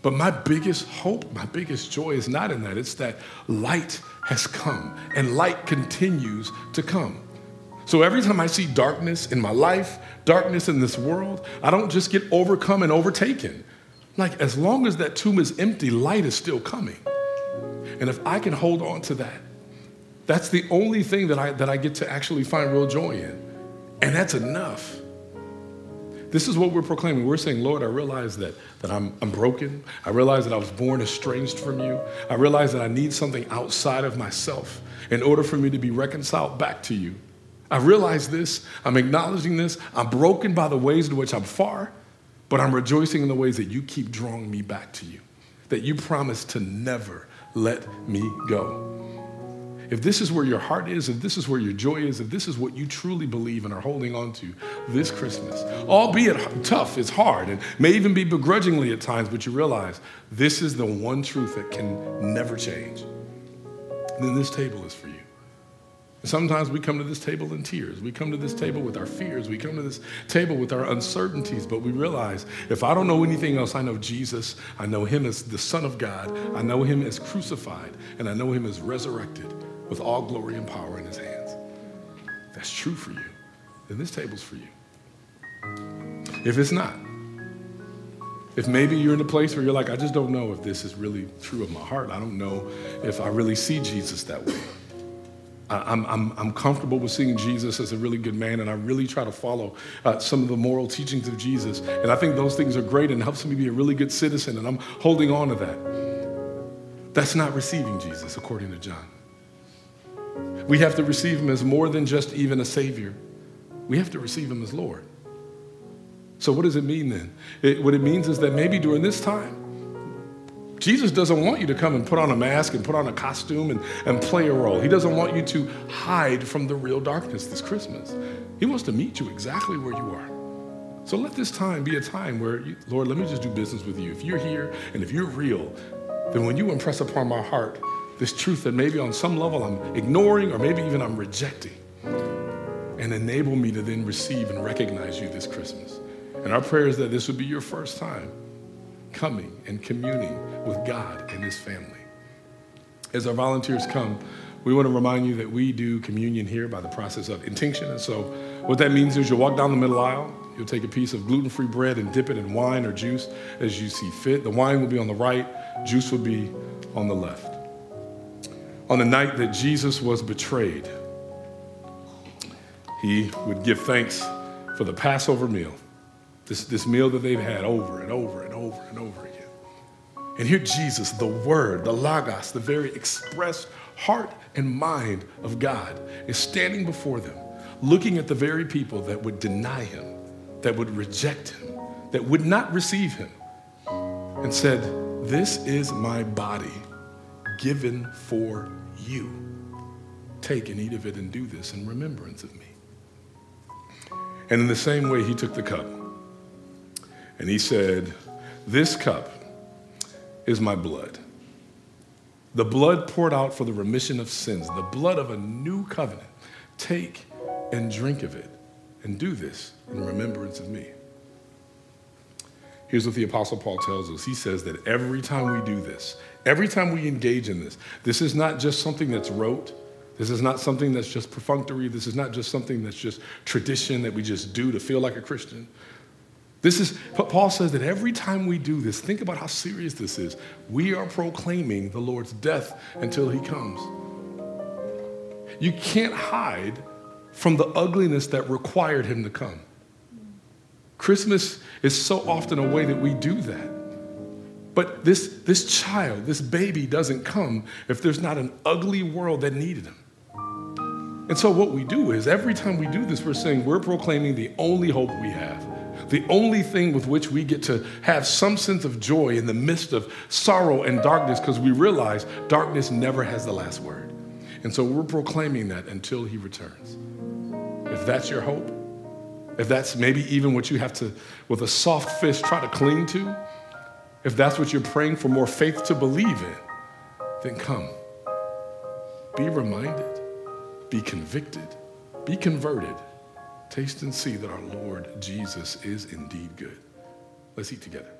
S2: But my biggest hope, my biggest joy is not in that. It's that light has come and light continues to come. So every time I see darkness in my life, darkness in this world, I don't just get overcome and overtaken. Like, as long as that tomb is empty, light is still coming. And if I can hold on to that, that's the only thing that I, that I get to actually find real joy in. And that's enough. This is what we're proclaiming. We're saying, Lord, I realize that, that I'm, I'm broken. I realize that I was born estranged from you. I realize that I need something outside of myself in order for me to be reconciled back to you. I realize this. I'm acknowledging this. I'm broken by the ways in which I'm far, but I'm rejoicing in the ways that you keep drawing me back to you, that you promise to never let me go if this is where your heart is, if this is where your joy is, if this is what you truly believe and are holding on to this Christmas, albeit tough, it's hard, and may even be begrudgingly at times, but you realize this is the one truth that can never change, then this table is for you. Sometimes we come to this table in tears. We come to this table with our fears. We come to this table with our uncertainties. But we realize if I don't know anything else, I know Jesus. I know him as the Son of God. I know him as crucified. And I know him as resurrected with all glory and power in his hands. That's true for you. Then this table's for you. If it's not, if maybe you're in a place where you're like, I just don't know if this is really true of my heart. I don't know if I really see Jesus that way. I'm, I'm, I'm comfortable with seeing Jesus as a really good man, and I really try to follow uh, some of the moral teachings of Jesus. And I think those things are great and helps me be a really good citizen, and I'm holding on to that. That's not receiving Jesus, according to John. We have to receive him as more than just even a Savior. We have to receive him as Lord. So, what does it mean then? It, what it means is that maybe during this time, Jesus doesn't want you to come and put on a mask and put on a costume and, and play a role. He doesn't want you to hide from the real darkness this Christmas. He wants to meet you exactly where you are. So let this time be a time where, you, Lord, let me just do business with you. If you're here and if you're real, then when you impress upon my heart this truth that maybe on some level I'm ignoring or maybe even I'm rejecting, and enable me to then receive and recognize you this Christmas. And our prayer is that this would be your first time coming and communing with God and His family. As our volunteers come, we want to remind you that we do communion here by the process of intinction. And so, what that means is you'll walk down the middle aisle, you'll take a piece of gluten free bread and dip it in wine or juice as you see fit. The wine will be on the right, juice will be on the left. On the night that Jesus was betrayed, he would give thanks for the Passover meal, this, this meal that they've had over and over and over and over again. And here, Jesus, the Word, the Logos, the very express heart and mind of God, is standing before them, looking at the very people that would deny him, that would reject him, that would not receive him, and said, This is my body given for you. Take and eat of it and do this in remembrance of me. And in the same way, he took the cup and he said, This cup is my blood. The blood poured out for the remission of sins, the blood of a new covenant. Take and drink of it and do this in remembrance of me. Here's what the Apostle Paul tells us. He says that every time we do this, every time we engage in this, this is not just something that's rote. This is not something that's just perfunctory. This is not just something that's just tradition that we just do to feel like a Christian. This is, Paul says that every time we do this, think about how serious this is. We are proclaiming the Lord's death until he comes. You can't hide from the ugliness that required him to come. Christmas is so often a way that we do that. But this, this child, this baby doesn't come if there's not an ugly world that needed him. And so, what we do is every time we do this, we're saying we're proclaiming the only hope we have the only thing with which we get to have some sense of joy in the midst of sorrow and darkness because we realize darkness never has the last word. And so we're proclaiming that until he returns. If that's your hope, if that's maybe even what you have to, with a soft fist, try to cling to, if that's what you're praying for more faith to believe in, then come. Be reminded, be convicted, be converted Taste and see that our Lord Jesus is indeed good. Let's eat together.